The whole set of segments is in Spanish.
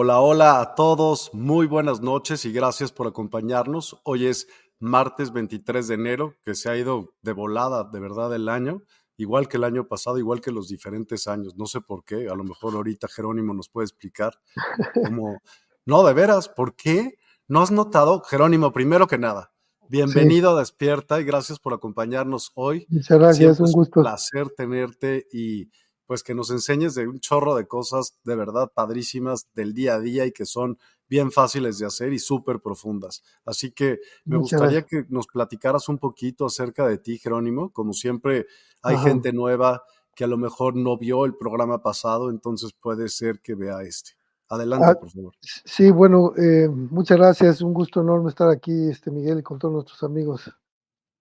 Hola, hola a todos, muy buenas noches y gracias por acompañarnos. Hoy es martes 23 de enero, que se ha ido de volada, de verdad, el año, igual que el año pasado, igual que los diferentes años. No sé por qué, a lo mejor ahorita Jerónimo nos puede explicar cómo... No, de veras, ¿por qué? ¿No has notado, Jerónimo, primero que nada? Bienvenido a Despierta y gracias por acompañarnos hoy. Muchas gracias, un gusto. Un placer tenerte y pues que nos enseñes de un chorro de cosas de verdad padrísimas del día a día y que son bien fáciles de hacer y súper profundas. Así que me gustaría que nos platicaras un poquito acerca de ti, Jerónimo. Como siempre, hay gente nueva que a lo mejor no vio el programa pasado, entonces puede ser que vea este. Adelante, ah, por favor. Sí, bueno, eh, muchas gracias. Un gusto enorme estar aquí, este Miguel, y con todos nuestros amigos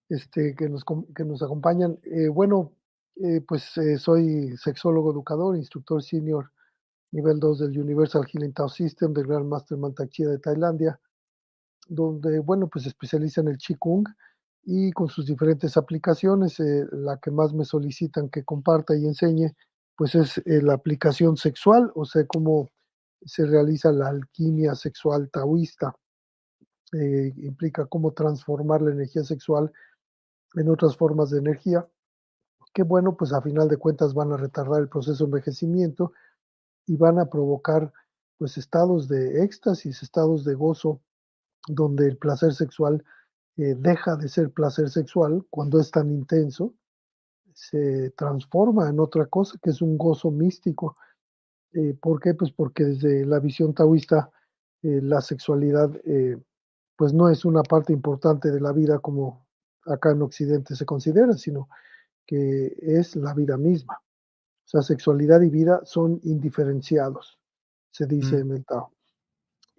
este, que, nos, que nos acompañan. Eh, bueno, eh, pues soy sexólogo educador, instructor senior nivel 2 del Universal Healing Tao System del Grand Master Mantak de Tailandia, donde, bueno, pues especializa en el Qigong y con sus diferentes aplicaciones, eh, la que más me solicitan que comparta y enseñe, pues es eh, la aplicación sexual, o sea, cómo se realiza la alquimia sexual taoísta. Eh, implica cómo transformar la energía sexual en otras formas de energía, que bueno, pues a final de cuentas van a retardar el proceso de envejecimiento y van a provocar pues estados de éxtasis, estados de gozo, donde el placer sexual eh, deja de ser placer sexual cuando es tan intenso, se transforma en otra cosa que es un gozo místico. Eh, ¿Por qué? Pues porque desde la visión taoísta eh, la sexualidad pues no es una parte importante de la vida como acá en Occidente se considera, sino que es la vida misma. O sea, sexualidad y vida son indiferenciados, se dice mm. en el Tao.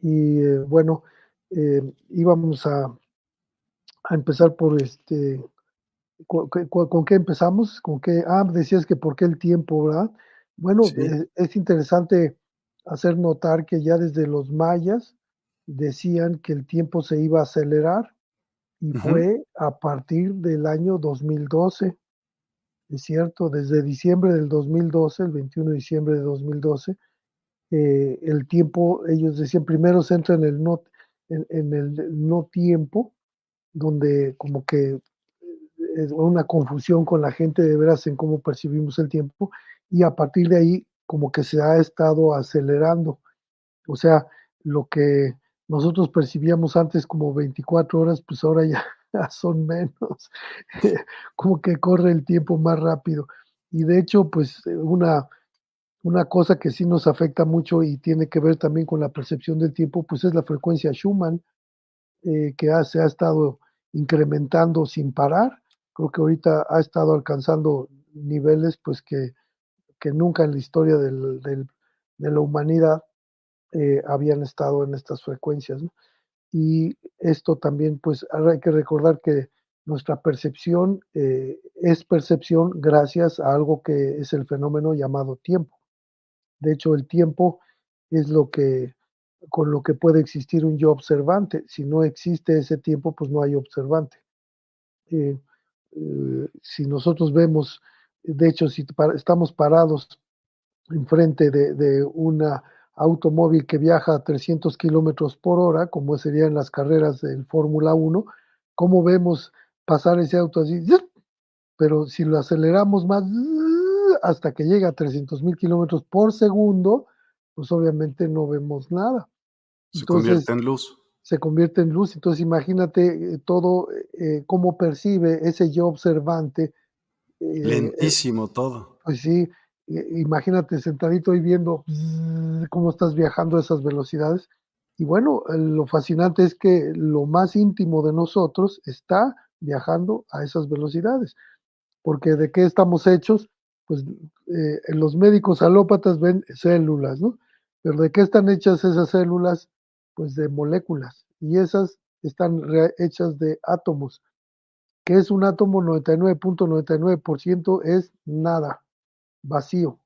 Y eh, bueno, eh, íbamos a, a, empezar por este. ¿con, qué empezamos? ¿Con qué? Ah, decías que por qué el tiempo, ¿verdad? Bueno, eh, es interesante hacer notar que ya desde los mayas decían que el tiempo se iba a acelerar y fue a partir del año 2012 es cierto, desde diciembre del 2012, el 21 de diciembre de 2012, eh, el tiempo, ellos decían, primero se entra en el no, en, el no tiempo, donde como que es una confusión con la gente de veras en cómo percibimos el tiempo, y a partir de ahí como que se ha estado acelerando. O sea, lo que nosotros percibíamos antes como 24 horas, pues ahora ya son menos, como que corre el tiempo más rápido. Y de hecho, pues una, una cosa que sí nos afecta mucho y tiene que ver también con la percepción del tiempo, pues es la frecuencia Schumann, eh, que se ha estado incrementando sin parar. Creo que ahorita ha estado alcanzando niveles pues que, que nunca en la historia del, del, de la humanidad eh, habían estado en estas frecuencias. ¿no? Y esto también, pues hay que recordar que nuestra percepción eh, es percepción gracias a algo que es el fenómeno llamado tiempo. De hecho, el tiempo es lo que con lo que puede existir un yo observante. Si no existe ese tiempo, pues no hay observante. Eh, eh, si nosotros vemos, de hecho, si estamos parados enfrente de, de una automóvil que viaja a 300 kilómetros por hora, como serían las carreras del Fórmula 1, ¿cómo vemos pasar ese auto así? Pero si lo aceleramos más hasta que llega a 300 mil kilómetros por segundo, pues obviamente no vemos nada. Se convierte en luz. Se convierte en luz. Entonces imagínate eh, todo, eh, cómo percibe ese yo observante. Eh, Lentísimo todo. Pues sí, imagínate sentadito y viendo cómo estás viajando a esas velocidades. Y bueno, lo fascinante es que lo más íntimo de nosotros está viajando a esas velocidades. Porque de qué estamos hechos? Pues eh, los médicos alópatas ven células, ¿no? Pero de qué están hechas esas células? Pues de moléculas. Y esas están hechas de átomos. ¿Qué es un átomo? 99.99% es nada vacío.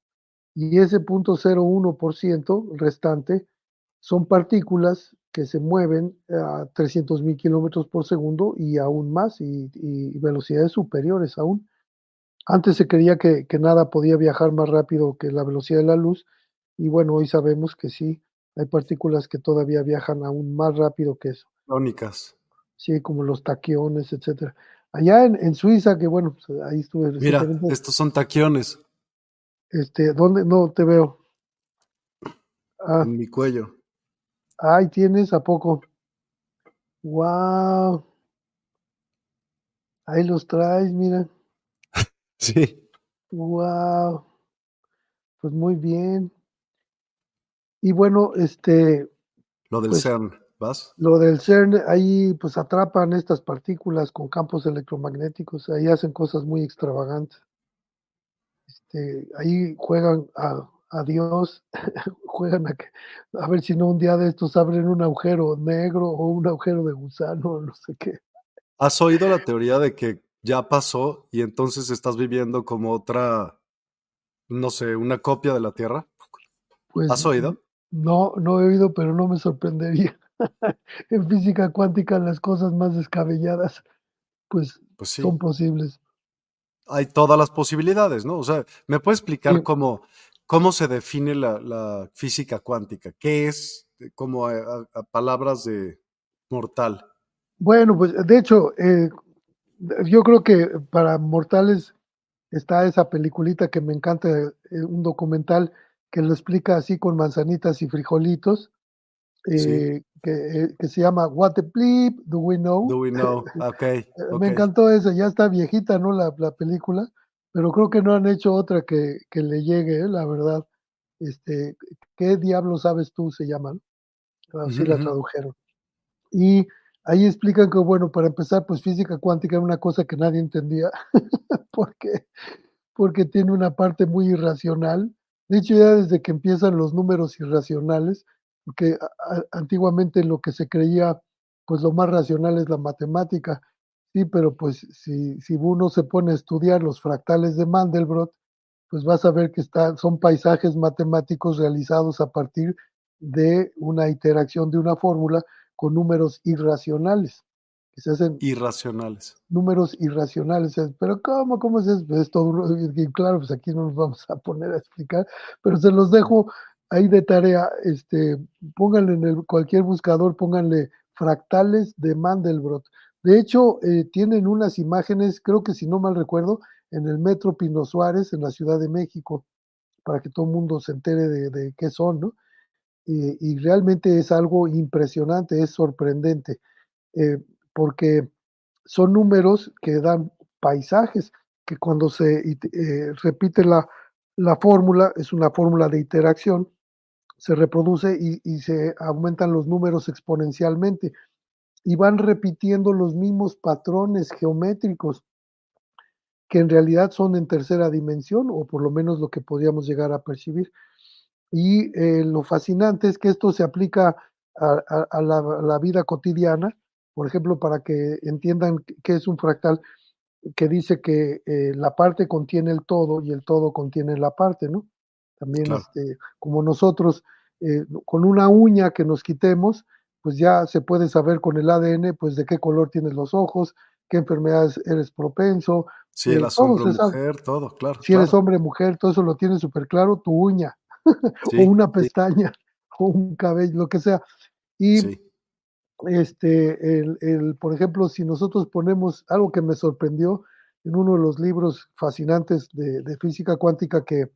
Y ese 0.01% restante son partículas que se mueven a 300 mil kilómetros por segundo y aún más, y, velocidades superiores aún. Antes se creía que, que, nada podía viajar más rápido que la velocidad de la luz, y bueno, hoy sabemos que sí, hay partículas que todavía viajan aún más rápido que eso. Tónicas. Sí, como los taquiones, etcétera. Allá en, en Suiza, que bueno, pues ahí estuve. Mira, estos son taquiones. Este, ¿dónde? No te veo. Ah. En mi cuello. Ay, tienes a poco. Wow. Ahí los traes, mira. sí. Wow. Pues muy bien. Y bueno, este. Lo del pues, CERN, ¿vas? Lo del CERN, ahí pues atrapan estas partículas con campos electromagnéticos, ahí hacen cosas muy extravagantes. Este, ahí juegan a, Dios, juegan a, que, a ver si no un día de estos abren un agujero negro o un agujero de gusano, no sé qué. ¿Has oído la teoría de que ya pasó y entonces estás viviendo como otra, no sé, una copia de la Tierra? Pues, ¿Has oído? No, no he oído, pero no me sorprendería. en física cuántica las cosas más descabelladas, pues, pues son posibles hay todas las posibilidades, ¿no? O sea, ¿me puede explicar cómo, cómo se define la, física cuántica? ¿Qué es, eh, como a, palabras de mortal? Bueno, pues de hecho, eh, yo creo que para mortales está esa peliculita que me encanta, eh, un documental que lo explica así con manzanitas y frijolitos, eh, que, que, se llama What the Bleep Do We Know? Do We Know? Okay, Me encantó esa, ya está viejita, ¿no? La, la, película, pero creo que no han hecho otra que, que le llegue, ¿eh? la verdad. Este, ¿Qué diablo sabes tú? Se llaman. Así la tradujeron. Y ahí explican que, bueno, para empezar, pues física cuántica era una cosa que nadie entendía, porque, porque tiene una parte muy irracional. De hecho, ya desde que empiezan los números irracionales, porque antiguamente lo que se creía, pues lo más racional es la matemática, sí, pero pues si, si uno se pone a estudiar los fractales de Mandelbrot, pues vas a ver que está, son paisajes matemáticos realizados a partir de una interacción de una fórmula con números irracionales. Que se hacen irracionales. Números irracionales. Pero ¿cómo? ¿Cómo es esto? claro, pues aquí no nos vamos a poner a explicar, pero se los dejo ahí de tarea, este, pónganle en el, cualquier buscador, pónganle fractales de Mandelbrot. De hecho, eh, tienen unas imágenes, creo que si no mal recuerdo, en el Metro Pino Suárez, en la Ciudad de México, para que todo el mundo se entere de, qué son, ¿no? Y, realmente es algo impresionante, es sorprendente, eh, porque son números que dan paisajes, que cuando se eh, repite la, la fórmula, es una fórmula de interacción, se reproduce y, y, se aumentan los números exponencialmente y van repitiendo los mismos patrones geométricos que en realidad son en tercera dimensión, o por lo menos lo que podríamos llegar a percibir. Y eh, lo fascinante es que esto se aplica a, la, vida cotidiana, por ejemplo, para que entiendan qué es un fractal, que dice que eh, la parte contiene el todo y el todo contiene la parte, ¿no? También, claro. este, como nosotros, eh, con una uña que nos quitemos, pues ya se puede saber con el ADN, pues de qué color tienes los ojos, qué enfermedades eres propenso. Si eh, eres hombre, mujer, todo, claro. Si claro. eres hombre, mujer, todo eso lo tienes súper claro, tu uña, sí, o una pestaña, sí. o un cabello, lo que sea. Y sí. este, el, el, por ejemplo, si nosotros ponemos algo que me sorprendió en uno de los libros fascinantes de, de física cuántica que,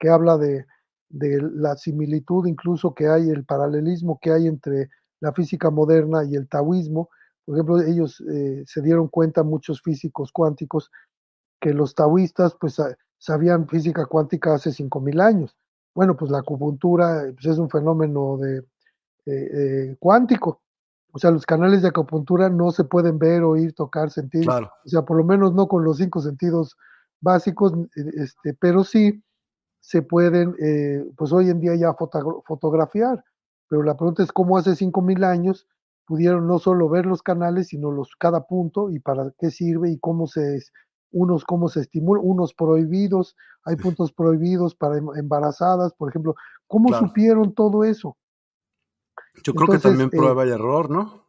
que habla de, de la similitud incluso que hay, el paralelismo que hay entre la física moderna y el taoísmo. Por ejemplo, ellos eh, se dieron cuenta, muchos físicos cuánticos, que los taoístas pues sabían física cuántica hace 5.000 años. Bueno, pues la acupuntura pues, es un fenómeno de, eh, eh, cuántico. O sea, los canales de acupuntura no se pueden ver, oír, tocar, sentir. Claro. O sea, por lo menos no con los cinco sentidos básicos, este, pero sí se pueden, eh, pues hoy en día ya foto fotografiar. Pero la pregunta es cómo hace 5.000 años pudieron no solo ver los canales, sino los cada punto y para qué sirve y cómo se unos cómo se estimulan, unos prohibidos, hay puntos prohibidos para em, embarazadas, por ejemplo, ¿cómo claro. supieron todo eso? Yo creo Entonces, que también prueba eh, y error, ¿no?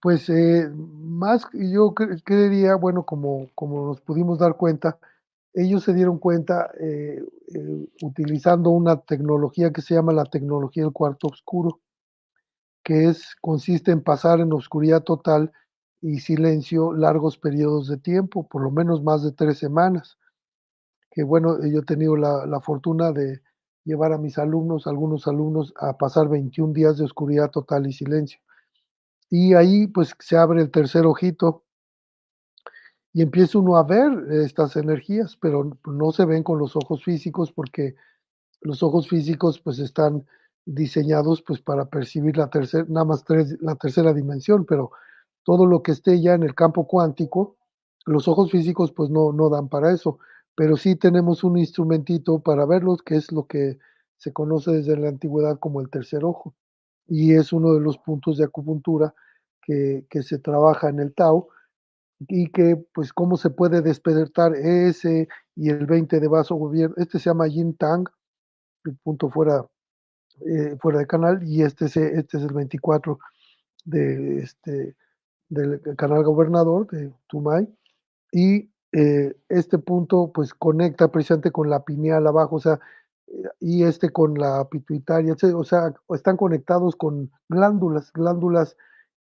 Pues eh, más yo cre creería, bueno, como, como nos pudimos dar cuenta, ellos se dieron cuenta eh, eh, utilizando una tecnología que se llama la tecnología del cuarto oscuro, que es, consiste en pasar en oscuridad total y silencio largos periodos de tiempo, por lo menos más de tres semanas. Que bueno, yo he tenido la, la fortuna de llevar a mis alumnos, algunos alumnos, a pasar 21 días de oscuridad total y silencio. Y ahí pues se abre el tercer ojito y empieza uno a ver estas energías, pero no se ven con los ojos físicos porque los ojos físicos pues están diseñados pues para percibir la tercera, nada más tres, la tercera dimensión, pero todo lo que esté ya en el campo cuántico, los ojos físicos pues no, no dan para eso, pero sí tenemos un instrumentito para verlos, que es lo que se conoce desde la antigüedad como el tercer ojo, y es uno de los puntos de acupuntura que, que se trabaja en el Tao, y que pues cómo se puede despertar ese y el 20 de vaso gobierno, este se llama Yin Tang, el punto fuera, eh, fuera de canal, y este, se, este es el 24 de este del canal gobernador de Tumay, y eh, este punto pues conecta precisamente con la pineal abajo, o sea, y este con la pituitaria, o sea, están conectados con glándulas, glándulas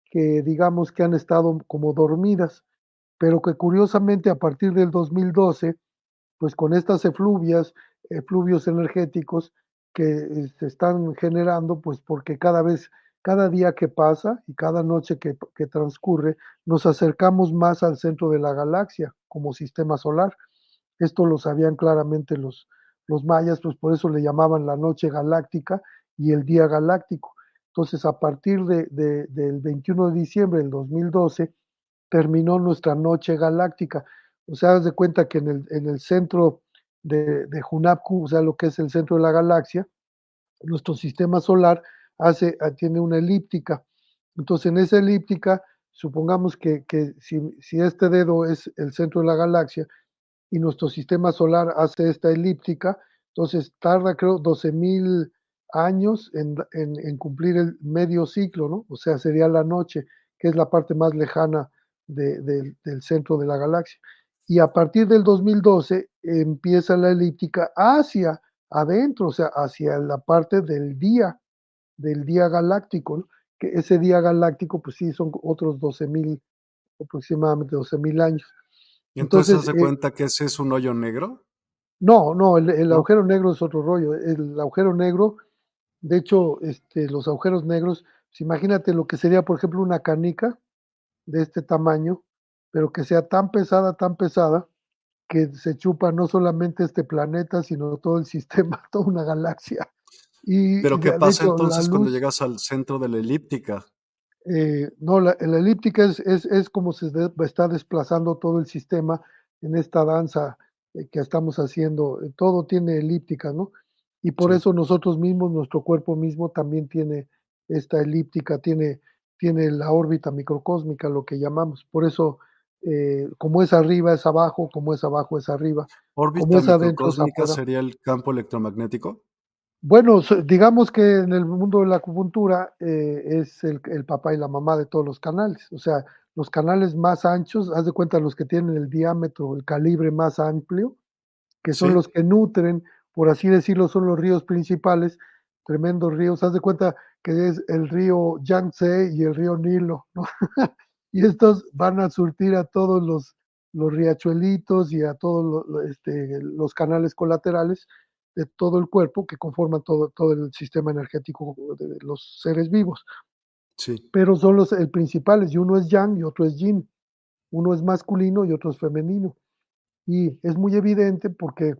que digamos que han estado como dormidas, pero que curiosamente a partir del 2012, pues con estas efluvias, efluvios energéticos que se están generando, pues porque cada vez, cada día que pasa y cada noche que, transcurre, nos acercamos más al centro de la galaxia como sistema solar. Esto lo sabían claramente los, los mayas, pues por eso le llamaban la noche galáctica y el día galáctico. Entonces, a partir de, de, del 21 de diciembre del 2012, terminó nuestra noche galáctica. O sea, haz de cuenta que en el, en el centro de, de Hunapku, o sea, lo que es el centro de la galaxia, nuestro sistema solar hace, ah, tiene una elíptica. Entonces, en esa elíptica, supongamos que, que si, si, este dedo es el centro de la galaxia y nuestro sistema solar hace esta elíptica, entonces tarda, creo, 12 mil años en, en, en, cumplir el medio ciclo, ¿no? O sea, sería la noche, que es la parte más lejana de, de, del centro de la galaxia. Y a partir del 2012 empieza la elíptica hacia adentro, o sea, hacia la parte del día, del día galáctico, ¿no? que ese día galáctico, pues sí, son otros 12 mil, aproximadamente 12 mil años. ¿Y entonces, entonces se eh, cuenta que ese es un hoyo negro? No, no, el, el ¿No? agujero negro es otro rollo. El agujero negro, de hecho, este, los agujeros negros, pues imagínate lo que sería, por ejemplo, una canica, de este tamaño pero que sea tan pesada, tan pesada, que se chupa no solamente este planeta, sino todo el sistema, toda una galaxia. Y, Pero ¿qué pasa entonces cuando llegas al centro de la elíptica? Eh, no, la, elíptica es, es, es como se está desplazando todo el sistema en esta danza eh, que estamos haciendo. Eh, todo tiene elíptica, ¿no? Y por eso nosotros mismos, nuestro cuerpo mismo también tiene esta elíptica, tiene, tiene la órbita microcósmica, lo que llamamos. Por eso, como es arriba es abajo, como es abajo es arriba. ¿Órbita como es microcósmica sería el campo electromagnético? Bueno, digamos que en el mundo de la acupuntura eh, es el, papá y la mamá de todos los canales. O sea, los canales más anchos, haz de cuenta los que tienen el diámetro, el calibre más amplio, que son los que nutren, por así decirlo, son los ríos principales, tremendos ríos. Haz de cuenta que es el río Yangtze y el río Nilo, ¿no? y estos van a surtir a todos los, los riachuelitos y a todos los, este, los canales colaterales de todo el cuerpo que conforman todo, todo el sistema energético de los seres vivos. Sí. Pero son los el principales, y uno es yang y otro es yin. Uno es masculino y otro es femenino. Y es muy evidente porque,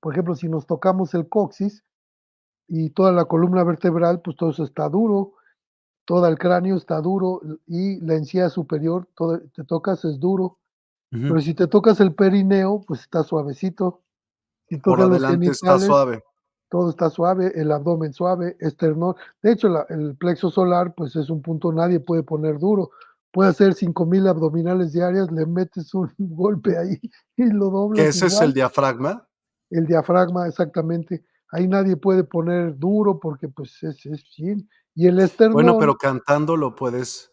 por ejemplo, si nos tocamos el coxis y toda la columna vertebral, pues todo eso está duro, todo el cráneo está duro y la encía superior, todo, te tocas es duro. Pero si te tocas el perineo, pues está suavecito. Por adelante está suave. Todo está suave, el abdomen suave, esternón. De hecho, el plexo solar, pues es un punto nadie puede poner duro. Puede hacer 5000 abdominales diarias, le metes un golpe ahí y lo doblas. ¿Ese es el diafragma? El diafragma, exactamente. Ahí nadie puede poner duro porque, pues, es, es Y el esternón. Bueno, pero cantando lo puedes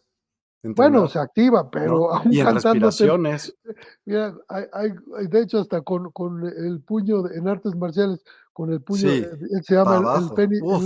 bueno, se activa, pero aún y en respiraciones. Mira, hay, de hecho, hasta con, con, el puño en artes marciales, con el puño, eh, se llama el, el,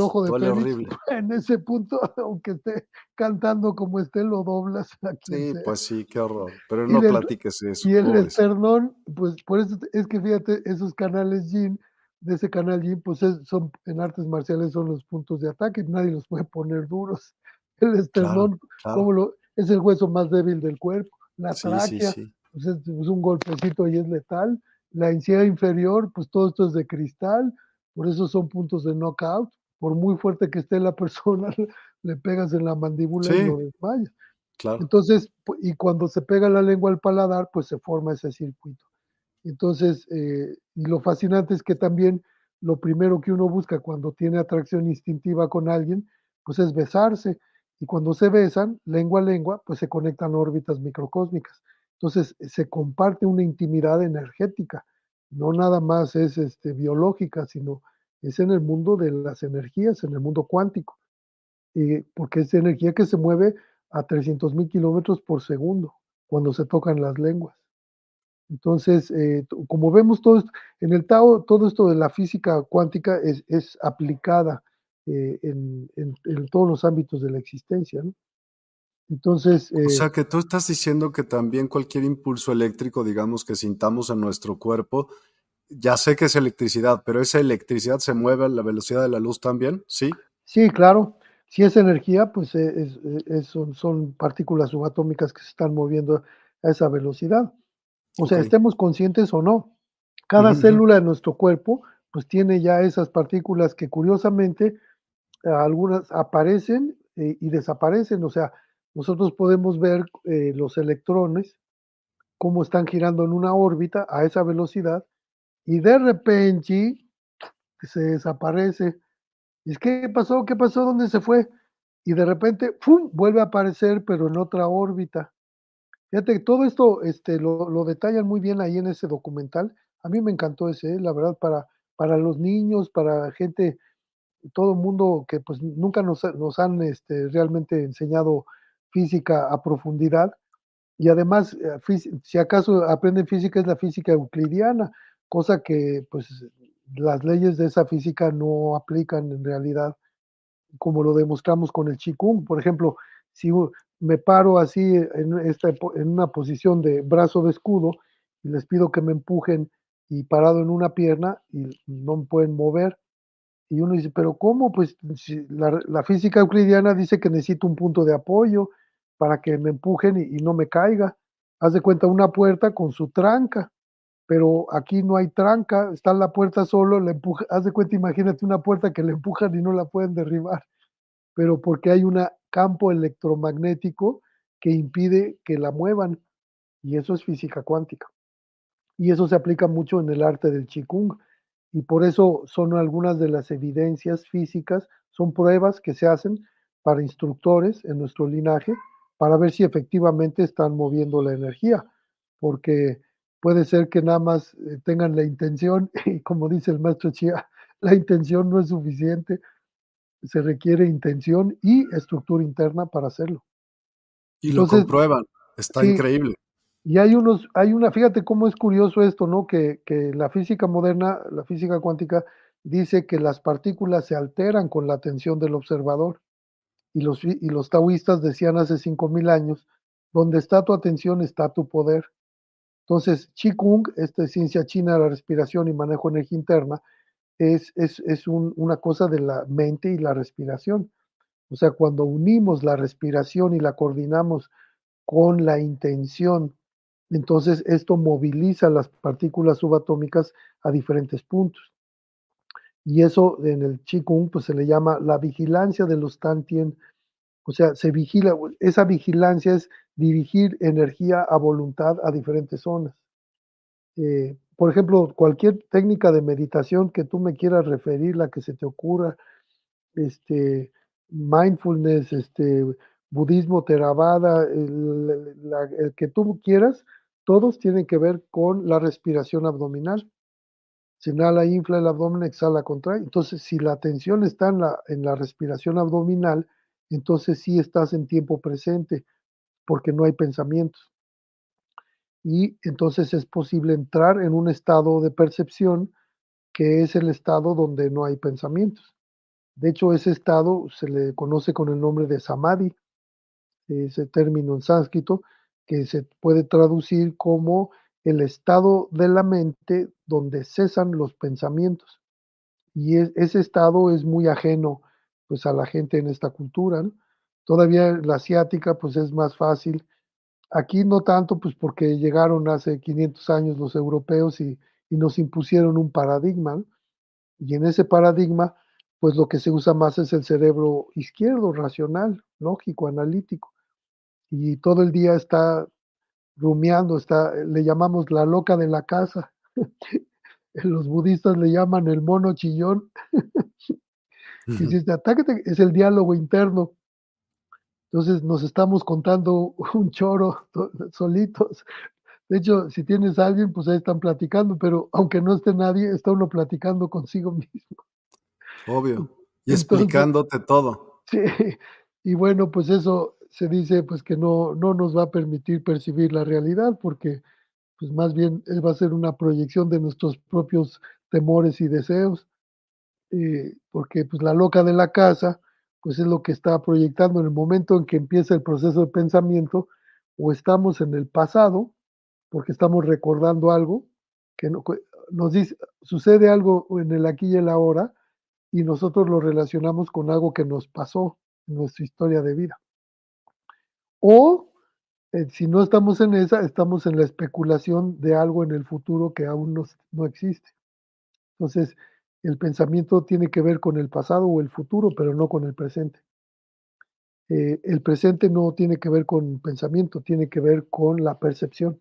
ojo de Fénix. En ese punto, aunque esté cantando como esté, lo doblas. Sí, pues sí, qué horror. Pero no platiques eso. Y el esternón, pues por eso es que fíjate, esos canales Yin, de ese canal Yin, pues son en artes marciales son los puntos de ataque, nadie los puede poner duros. El esternón, lo es el hueso más débil del cuerpo. La tráquea, Pues es, un golpecito y es letal. La encía inferior, pues todo esto es de cristal, por eso son puntos de knockout. Por muy fuerte que esté la persona, le pegas en la mandíbula y lo desmayas. Claro. Entonces, y cuando se pega la lengua al paladar, pues se forma ese circuito. Entonces, eh, y lo fascinante es que también lo primero que uno busca cuando tiene atracción instintiva con alguien, pues es besarse y cuando se besan, lengua a lengua, pues se conectan órbitas microcósmicas. Entonces se comparte una intimidad energética, no nada más es este, biológica, sino es en el mundo de las energías, en el mundo cuántico, y porque es energía que se mueve a 300 mil kilómetros por segundo cuando se tocan las lenguas. Entonces, eh, como vemos todo esto, en el Tao, todo esto de la física cuántica es, es aplicada eh, en, todos los ámbitos de la existencia. Entonces... o sea eh que tú estás diciendo que también cualquier impulso eléctrico, digamos, que sintamos en nuestro cuerpo, ya sé que es electricidad, pero esa electricidad se mueve a la velocidad de la luz también, ¿sí? Sí, claro. Si es energía, pues eh, son, partículas subatómicas que se están moviendo a esa velocidad. O sea, estemos conscientes o no. Cada célula de nuestro cuerpo, pues tiene ya esas partículas que curiosamente algunas aparecen eh, y desaparecen, o sea, nosotros podemos ver eh, los electrones, cómo están girando en una órbita a esa velocidad, y de repente se desaparece. Y es, ¿qué pasó? ¿Qué pasó? ¿Dónde se fue? Y de repente, ¡pum!, vuelve a aparecer, pero en otra órbita. Fíjate, todo esto este, lo, lo, detallan muy bien ahí en ese documental. A mí me encantó ese, ¿eh? la verdad, para, para los niños, para gente todo el mundo que pues nunca nos, nos han este, realmente enseñado física a profundidad y además eh, si acaso aprenden física es la física euclidiana, cosa que pues las leyes de esa física no aplican en realidad como lo demostramos con el Qigong. Por ejemplo, si me paro así en, esta, en una posición de brazo de escudo y les pido que me empujen y parado en una pierna y no me pueden mover, y uno dice, pero ¿cómo? Pues la, física euclidiana dice que necesito un punto de apoyo para que me empujen y, no me caiga. haz de cuenta una puerta con su tranca, pero aquí no hay tranca, está la puerta solo, le empuja, haz de cuenta, imagínate una puerta que le empujan y no la pueden derribar, pero porque hay un campo electromagnético que impide que la muevan, y eso es física cuántica. Y eso se aplica mucho en el arte del Qigong, y por eso son algunas de las evidencias físicas, son pruebas que se hacen para instructores en nuestro linaje para ver si efectivamente están moviendo la energía, porque puede ser que nada más eh, tengan la intención y como dice el maestro Chia, la intención no es suficiente, se requiere intención y estructura interna para hacerlo. Y lo comprueban, está increíble. Y hay unos, hay una, fíjate cómo es curioso esto, ¿no? Que, que la física moderna, la física cuántica, dice que las partículas se alteran con la atención del observador y los, y los taoístas decían hace 5.000 años, donde está tu atención está tu poder. Entonces, Qigong, esta ciencia china de la respiración y manejo de energía interna, es, es, es un, una cosa de la mente y la respiración. O sea, cuando unimos la respiración y la coordinamos con la intención, entonces esto moviliza las partículas subatómicas a diferentes puntos. Y eso en el Qigong pues se le llama la vigilancia de los Tantien. O sea, se vigila, esa vigilancia es dirigir energía a voluntad a diferentes zonas. Eh, por ejemplo, cualquier técnica de meditación que tú me quieras referir, la que se te ocurra, este, mindfulness, este, budismo, Theravada, el, que tú quieras, todos tienen que ver con la respiración abdominal. Se inhala, infla el abdomen, exhala, contrae. Entonces, si la atención está en la, en la respiración abdominal, entonces sí estás en tiempo presente, porque no hay pensamientos. Y entonces es posible entrar en un estado de percepción que es el estado donde no hay pensamientos. De hecho, ese estado se le conoce con el nombre de samadhi, ese término en sánscrito, que se puede traducir como el estado de la mente donde cesan los pensamientos. Y ese estado es muy ajeno pues a la gente en esta cultura. Todavía la asiática pues es más fácil. Aquí no tanto pues porque llegaron hace 500 años los europeos y, nos impusieron un paradigma. Y en ese paradigma pues lo que se usa más es el cerebro izquierdo, racional, lógico, analítico. Y todo el día está rumiando, está, le llamamos la loca de la casa. Los budistas le llaman el mono chillón. y es el diálogo interno. Entonces nos estamos contando un choro solitos. De hecho, si tienes a alguien, pues ahí están platicando, pero aunque no esté nadie, está uno platicando consigo mismo. Obvio. Y explicándote todo. Sí. Y bueno, pues eso se dice pues que no, no nos va a permitir percibir la realidad porque pues más bien va a ser una proyección de nuestros propios temores y deseos, eh, porque pues la loca de la casa pues es lo que está proyectando en el momento en que empieza el proceso de pensamiento o estamos en el pasado porque estamos recordando algo que nos dice, sucede algo en el aquí y el ahora y nosotros lo relacionamos con algo que nos pasó en nuestra historia de vida. O eh, si no estamos en esa, estamos en la especulación de algo en el futuro que aún no, no existe. Entonces, el pensamiento tiene que ver con el pasado o el futuro, pero no con el presente. Eh, el presente no tiene que ver con pensamiento, tiene que ver con la percepción.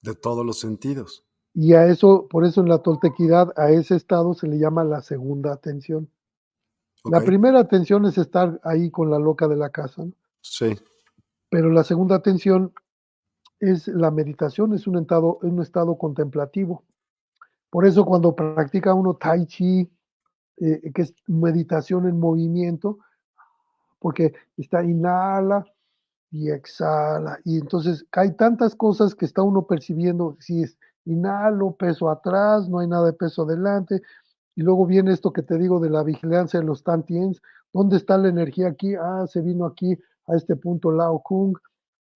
De todos los sentidos. Y a eso, por eso en la toltequidad, a ese estado se le llama la segunda atención. La primera atención es estar ahí con la loca de la casa. Sí. Pero la segunda atención es la meditación, es un estado, un estado contemplativo. Por eso cuando practica uno tai chi, eh, que es meditación en movimiento, porque está inhala y exhala, y entonces hay tantas cosas que está uno percibiendo, si es inhalo, peso atrás, no hay nada de peso adelante, y luego viene esto que te digo de la vigilancia de los tantiens, ¿dónde está la energía aquí? Ah, se vino aquí a este punto Lao Kung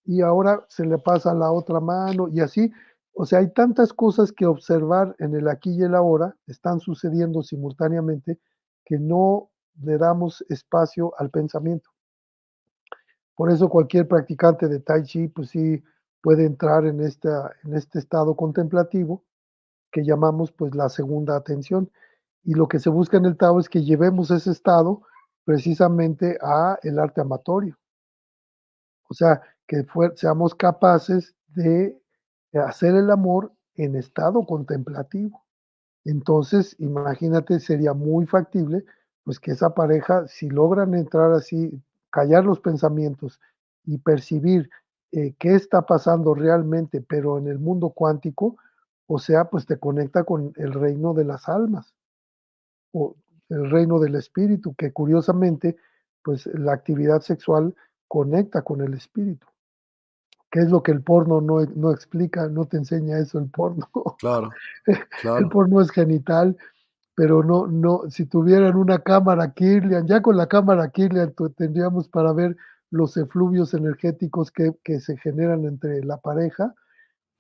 y ahora se le pasa a la otra mano y así. O sea, hay tantas cosas que observar en el aquí y el ahora, están sucediendo simultáneamente, que no le damos espacio al pensamiento. Por eso cualquier practicante de Tai Chi, pues sí, puede entrar en, en este estado contemplativo que llamamos pues la segunda atención. Y lo que se busca en el Tao es que llevemos ese estado precisamente a el arte amatorio. O sea, que seamos capaces de hacer el amor en estado contemplativo. Entonces, imagínate, sería muy factible, pues que esa pareja, si logran entrar así, callar los pensamientos y percibir eh, qué está pasando realmente, pero en el mundo cuántico, o sea, pues te conecta con el reino de las almas o el reino del espíritu, que curiosamente, pues la actividad sexual conecta con el espíritu. ¿Qué es lo que el porno no, no explica? No te enseña eso el porno. Claro, claro. El porno es genital, pero no, no, si tuvieran una cámara Kirlian, ya con la cámara Kirlian tendríamos para ver los efluvios energéticos que, se generan entre la pareja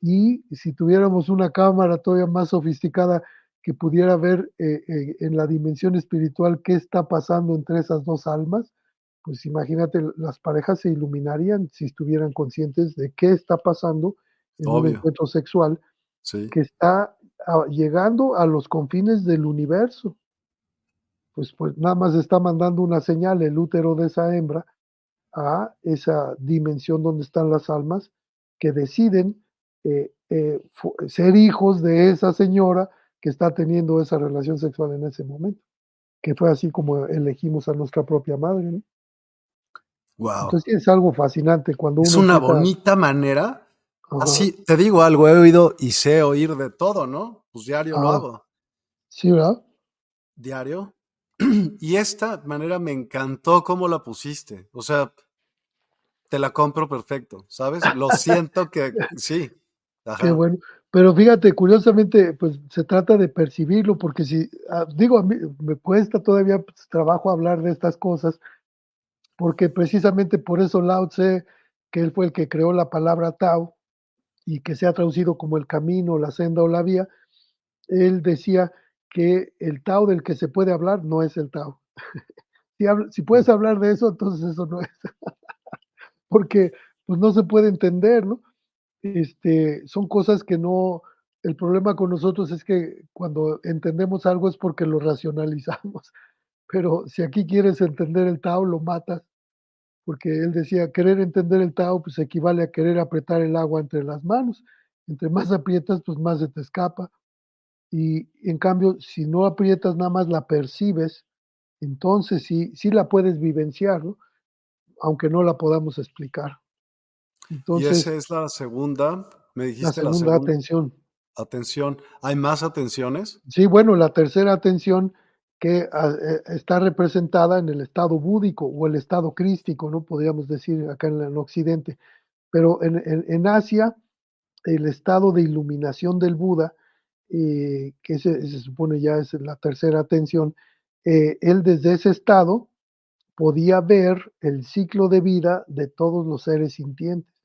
y si tuviéramos una cámara todavía más sofisticada que pudiera ver eh, eh, en la dimensión espiritual qué está pasando entre esas dos almas, pues imagínate, las parejas se iluminarían si estuvieran conscientes de qué está pasando en un encuentro sexual que está llegando a los confines del universo. Pues, pues nada más está mandando una señal el útero de esa hembra a esa dimensión donde están las almas que deciden eh, eh, ser hijos de esa señora que está teniendo esa relación sexual en ese momento, que fue así como elegimos a nuestra propia madre. Wow. Entonces es algo fascinante cuando es una bonita manera. Así te digo algo, he oído y sé oír de todo, ¿no? Pues diario lo hago. Sí, ¿verdad? Diario. Y esta manera me encantó cómo la pusiste. O sea, te la compro perfecto, ¿sabes? Lo siento que sí. Qué bueno. Pero fíjate, curiosamente, pues se trata de percibirlo, porque si, ah, digo, a mí me cuesta todavía pues, trabajo hablar de estas cosas, porque precisamente por eso Lao Tse, que él fue el que creó la palabra Tao, y que se ha traducido como el camino, la senda o la vía, él decía que el Tao del que se puede hablar no es el Tao. si, si puedes hablar de eso, entonces eso no es. porque pues no se puede entender, ¿no? Este, son cosas que no, el problema con nosotros es que cuando entendemos algo es porque lo racionalizamos, pero si aquí quieres entender el Tao, lo matas, porque él decía, querer entender el Tao, pues equivale a querer apretar el agua entre las manos, entre más aprietas, pues más se te escapa, y en cambio, si no aprietas, nada más la percibes, entonces sí, sí la puedes vivenciar, ¿no? aunque no la podamos explicar. Entonces, y esa es la segunda, me dijiste la segunda, atención. Atención. ¿Hay más atenciones? Sí, bueno, la tercera atención que ah, eh, está representada en el estado búdico o el estado crístico, ¿no? Podríamos decir acá en, Occidente. Pero en, Asia, el estado de iluminación del Buda, eh, que se, supone ya es la tercera atención, eh, él desde ese estado podía ver el ciclo de vida de todos los seres sintientes.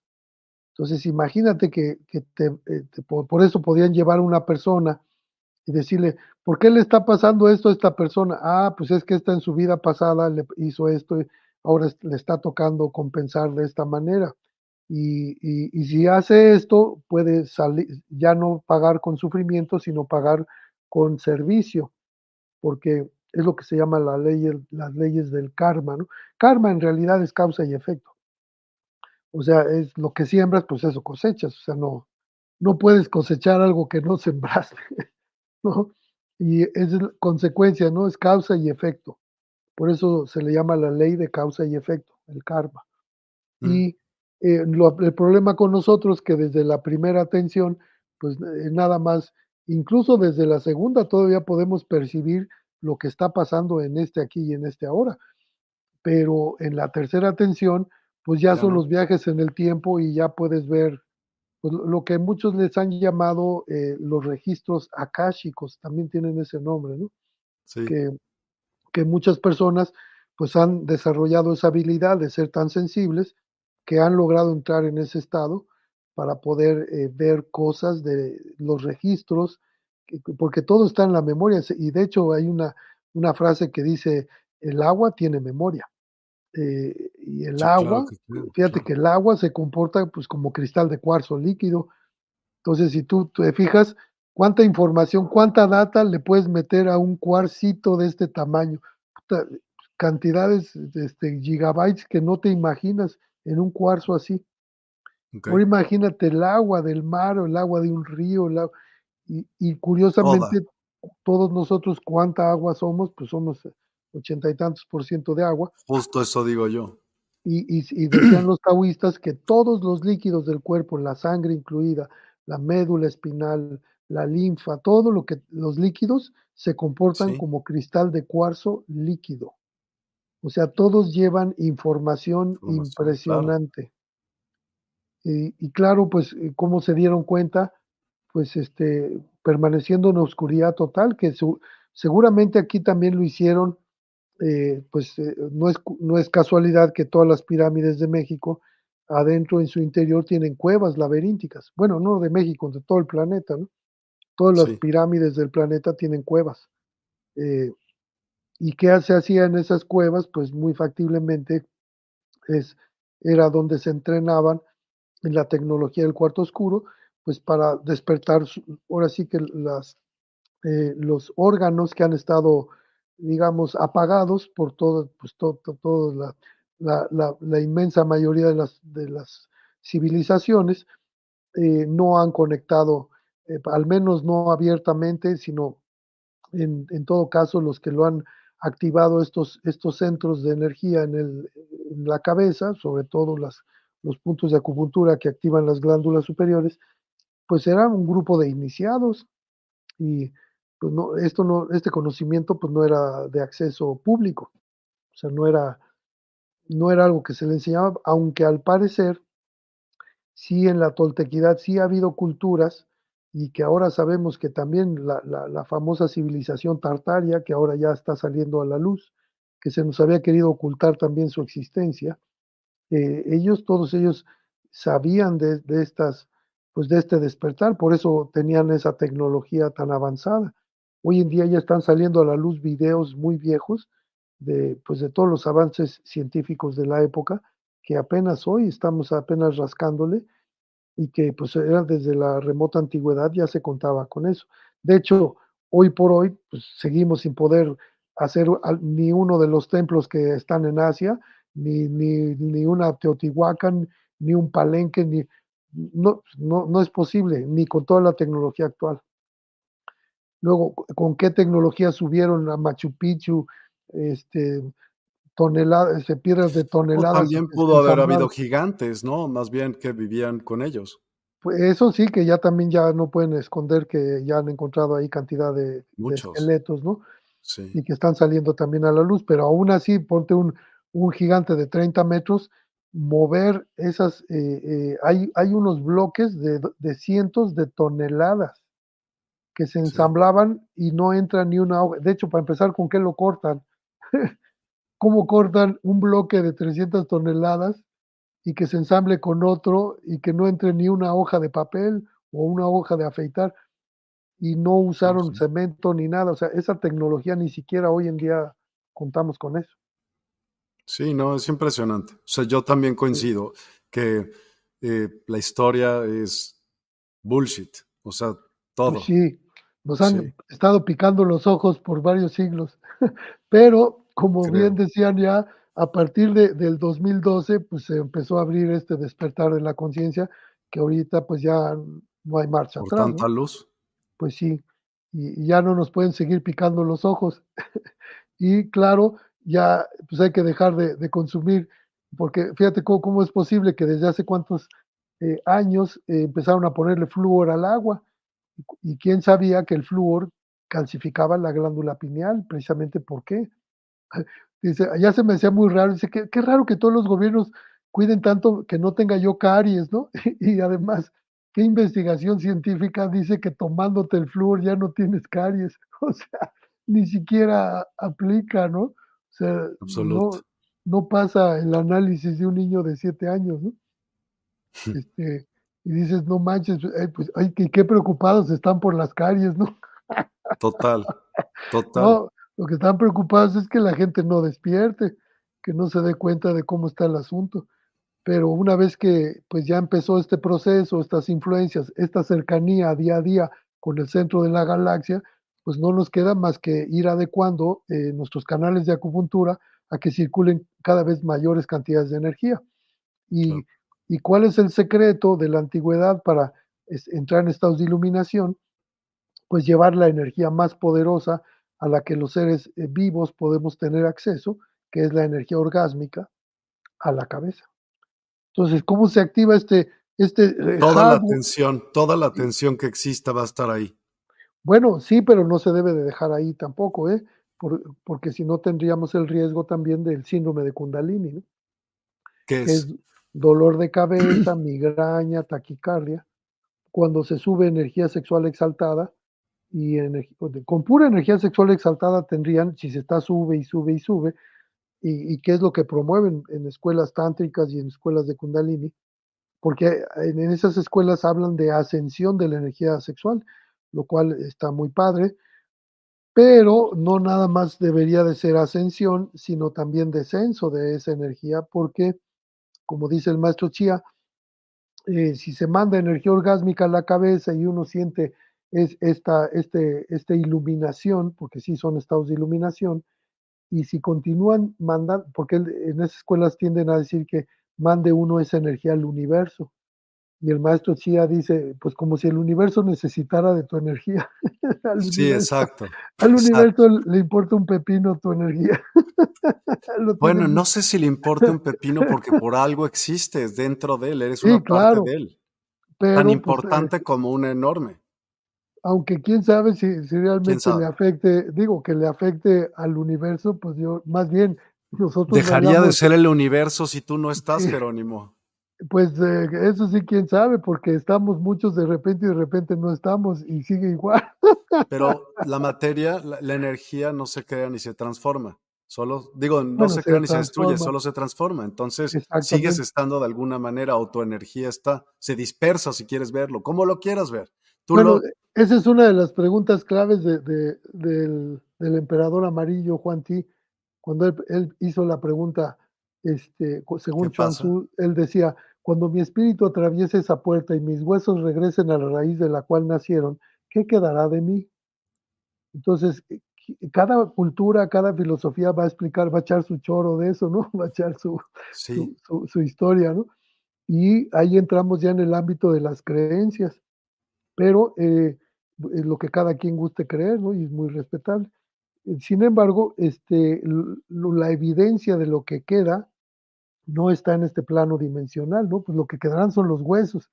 Entonces, imagínate que, eh, por, eso podían llevar a una persona y decirle, ¿por qué le está pasando esto a esta persona? Ah, pues es que esta en su vida pasada le hizo esto y ahora le está tocando compensar de esta manera. Y, y, si hace esto, puede salir, ya no pagar con sufrimiento, sino pagar con servicio, porque es lo que se llama la ley, las leyes del karma, ¿no? Karma en realidad es causa y efecto. O sea, es lo que siembras, pues eso cosechas. O sea, no, no puedes cosechar algo que no sembraste, ¿no? Y es consecuencia, ¿no? Es causa y efecto. Por eso se le llama la ley de causa y efecto, el karma. Mm. Y eh, el problema con nosotros que desde la primera atención, pues eh, nada más, incluso desde la segunda todavía podemos percibir lo que está pasando en este aquí y en este ahora. Pero en la tercera atención, pues ya, son los viajes en el tiempo y ya puedes ver pues, lo que muchos les han llamado eh, los registros akáshicos, también tienen ese nombre, ¿no? Sí. Que, que muchas personas pues han desarrollado esa habilidad de ser tan sensibles que han logrado entrar en ese estado para poder eh, ver cosas de los registros porque todo está en la memoria, y de hecho hay una, una frase que dice, el agua tiene memoria. Eh, y el Sí, claro agua, que sí, fíjate claro. que el agua se comporta, pues, como cristal de cuarzo líquido. Entonces, si tú te fijas cuánta información, cuánta data le puedes meter a un cuarcito de este tamaño, puta, cantidades, este, gigabytes que no te imaginas en un cuarzo así. Ahora Okey. imagínate el agua del mar, o el agua de un río, el agua y y curiosamente, todos nosotros, ¿cuánta agua somos? Pues somos ochenta y tantos por ciento de agua. Justo eso digo yo. Y y y decían los taoístas que todos los líquidos del cuerpo, la sangre incluida, la médula espinal, la linfa, todo lo que los líquidos se comportan Sí. como cristal de cuarzo líquido. O sea, todos llevan información Información, claro. impresionante. Y y claro, pues, eh, ¿cómo se dieron cuenta? Pues, este, permaneciendo en oscuridad total, que su seguramente aquí también lo hicieron, eh, pues, eh, no es no es casualidad que todas las pirámides de México, adentro en su interior tienen cuevas laberínticas. Bueno, no de México, de todo el planeta, ¿no? Todas las Sí. pirámides del planeta tienen cuevas. Eh, ¿y qué se hacía en esas cuevas? Pues, muy factiblemente, es era donde se entrenaban en la tecnología del cuarto oscuro, pues, para despertar ahora sí que las, los órganos que han estado, digamos, apagados por todo, pues, to to todo la la la inmensa mayoría de las de las civilizaciones, eh, no han conectado, eh, al menos no abiertamente, sino en en todo caso, los que lo han activado estos estos centros de energía en el la cabeza, sobre todo las los puntos de acupuntura que activan las glándulas superiores, pues, eran un grupo de iniciados. Y, pues, no, esto no este conocimiento, pues, no era de acceso público. O sea, no era no era algo que se le enseñaba, aunque al parecer sí en la toltequidad sí ha habido culturas, y que ahora sabemos que también la la famosa civilización tartaria, que ahora ya está saliendo a la luz, que se nos había querido ocultar también su existencia, eh, ellos, todos ellos sabían de de estas, pues, de este despertar, por eso tenían esa tecnología tan avanzada. Hoy en día ya están saliendo a la luz videos muy viejos de, pues, de todos los avances científicos de la época, que apenas hoy estamos apenas rascándole, y que, pues, era desde la remota antigüedad ya se contaba con eso. De hecho, hoy por hoy, pues, seguimos sin poder hacer ni uno de los templos que están en Asia, ni ni ni una Teotihuacán, ni un Palenque, ni no no no es posible, ni con toda la tecnología actual. Luego, ¿con qué tecnología subieron a Machu Picchu? Este, toneladas, este, piedras de O toneladas también pudo haber habido gigantes, ¿no? Más bien que vivían con ellos. Pues, eso sí, que ya también ya no pueden esconder que ya han encontrado ahí cantidad de de esqueletos, ¿no? Sí. Y que están saliendo también a la luz, pero aún así, ponte un un gigante de 30 metros, mover esas, eh eh, hay hay unos bloques de de cientos de toneladas que se Sí. ensamblaban y no entra ni una hoja. De hecho, para empezar, ¿con qué lo cortan? ¿Cómo cortan un bloque de 300 toneladas y que se ensamble con otro y que no entre ni una hoja de papel o una hoja de afeitar? Y no usaron sí. cemento ni nada, o sea, esa tecnología ni siquiera hoy en día contamos con eso. Sí, no, es impresionante. O sea, yo también coincido que, eh, la historia es bullshit, o sea, todo. sí, nos han Sí. estado picando los ojos por varios siglos, pero, como bien decían ya, a partir de del 2012, pues, se empezó a abrir este despertar de la conciencia, que ahorita, pues, ya no hay marcha Por atrás, ¿no? tanta luz. Pues sí, y y ya no nos pueden seguir picando los ojos. Y claro, ya, pues, hay que dejar de de consumir, porque fíjate có cómo es posible que desde hace cuántos, eh, años empezaron a ponerle flúor al agua, y quién sabía que el flúor calcificaba la glándula pineal, precisamente, ¿por qué? Dice, ya se me hacía muy raro, dice: "Qué qué raro que todos los gobiernos cuiden tanto que no tenga yo caries", ¿no? Y además, ¿qué investigación científica dice que tomándote el flúor ya no tienes caries? O sea, ni siquiera aplica, ¿no? O sea, no no pasa el análisis de un niño de 7 años, ¿no? Este, y dices: "No manches, eh, pues, ay, qué qué preocupados están por las caries", ¿no? Total, total. No, lo que están preocupados es que la gente no despierte. que no se dé cuenta de cómo está el asunto. Pero una vez que pues ya empezó este proceso, estas influencias, esta cercanía día a día con el centro de la galaxia, pues no nos queda más que ir adecuando eh, nuestros canales de acupuntura a que circulen cada vez mayores cantidades de energía. Y, ¿y cuál es el secreto de la antigüedad para entrar en estados de iluminación? Pues llevar la energía más poderosa a la que los seres eh, vivos podemos tener acceso, que es la energía orgásmica, a la cabeza. Entonces, ¿cómo se activa este... este eh, toda la atención, toda la atención que exista va a estar ahí. Bueno, sí, pero no se debe de dejar ahí tampoco, ¿eh? porque si no tendríamos el riesgo también del síndrome de Kundalini, ¿no? ¿Qué es? es dolor de cabeza, migraña, taquicardia, cuando se sube energía sexual exaltada y con pura energía sexual exaltada tendrían, si se está sube y sube y sube, y, qué es lo que promueven en escuelas tántricas y en escuelas de Kundalini, porque en, esas escuelas hablan de ascensión de la energía sexual, lo cual está muy padre, pero no nada más debería de ser ascensión, sino también descenso de esa energía, porque, como dice el maestro Chia, eh, si se manda energía orgásmica a la cabeza y uno siente es esta, este, esta iluminación, porque sí son estados de iluminación, y si continúan mandando, porque en esas escuelas tienden a decir que mande uno esa energía al universo. Y el maestro Chia dice, pues como si el universo necesitara de tu energía. sí, exacto. Al universo le importa un pepino tu energía. bueno, no sé si le importa un pepino porque por algo existes dentro de él, eres una parte de él. Tan pues, importante eh, como una enorme aunque quién sabe si, realmente le afecte, digo, que le afecte al universo, pues yo, más bien, nosotros... Dejaría de ser el universo si tú no estás, Jerónimo. Pues eh, eso sí, quién sabe, porque estamos muchos de repente y de repente no estamos y sigue igual. Pero la materia, la, energía no se crea ni se transforma. Solo, digo, no se crea ni se destruye, solo se transforma. Entonces, sigues estando de alguna manera o tu energía está, se dispersa si quieres verlo, como lo quieras ver. bueno, esa es una de las preguntas claves de, del, emperador amarillo Juan Ti, cuando él, hizo la pregunta, este, según Chuan Tzu, él decía, cuando mi espíritu atraviese esa puerta y mis huesos regresen a la raíz de la cual nacieron, ¿qué quedará de mí? Entonces, eh, cada cultura, cada filosofía va a explicar, va a echar su choro de eso, ¿no? Va a echar su, su, su historia, ¿no? Y ahí entramos ya en el ámbito de las creencias pero eh, lo que cada quien guste creer, ¿no? Y es muy respetable. Sin embargo, este, la evidencia de lo que queda no está en este plano dimensional, ¿no? Pues lo que quedarán son los huesos,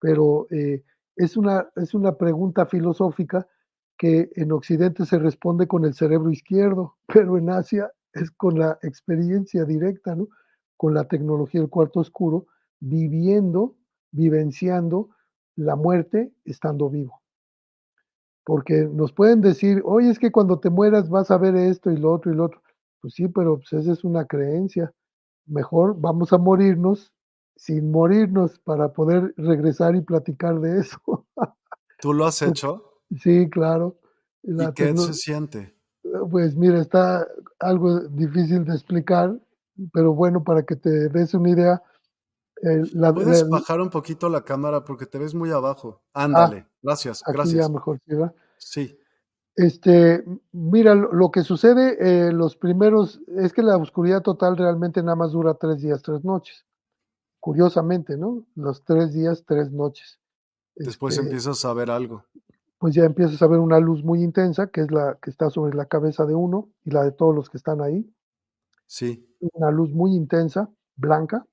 pero eh, es, una, es una pregunta filosófica que en Occidente se responde con el cerebro izquierdo, pero en Asia es con la experiencia directa, ¿no? Con la tecnología del cuarto oscuro, viviendo, vivenciando la muerte estando vivo. Porque nos pueden decir, oye, es que cuando te mueras vas a ver esto y lo otro y lo otro. Pues sí, pero pues esa es una creencia. Mejor vamos a morirnos sin morirnos para poder regresar y platicar de eso. ¿Tú lo has hecho? Sí, claro. ¿Y qué se siente? Pues mira, está algo difícil de explicar, pero bueno, para que te des una idea, Puedes bajar un poquito la cámara porque te ves muy abajo. Ah, Ándale, gracias, gracias. Ya mejor, ¿sí, Este, mira, lo, que sucede, eh, los primeros, es que la oscuridad total realmente nada más dura tres días, tres noches. Curiosamente, ¿no? Los tres días, tres noches. Después este, empiezas a ver algo. Pues ya empiezas a ver una luz muy intensa, que es la que está sobre la cabeza de uno y la de todos los que están ahí. Sí. Una luz muy intensa, blanca,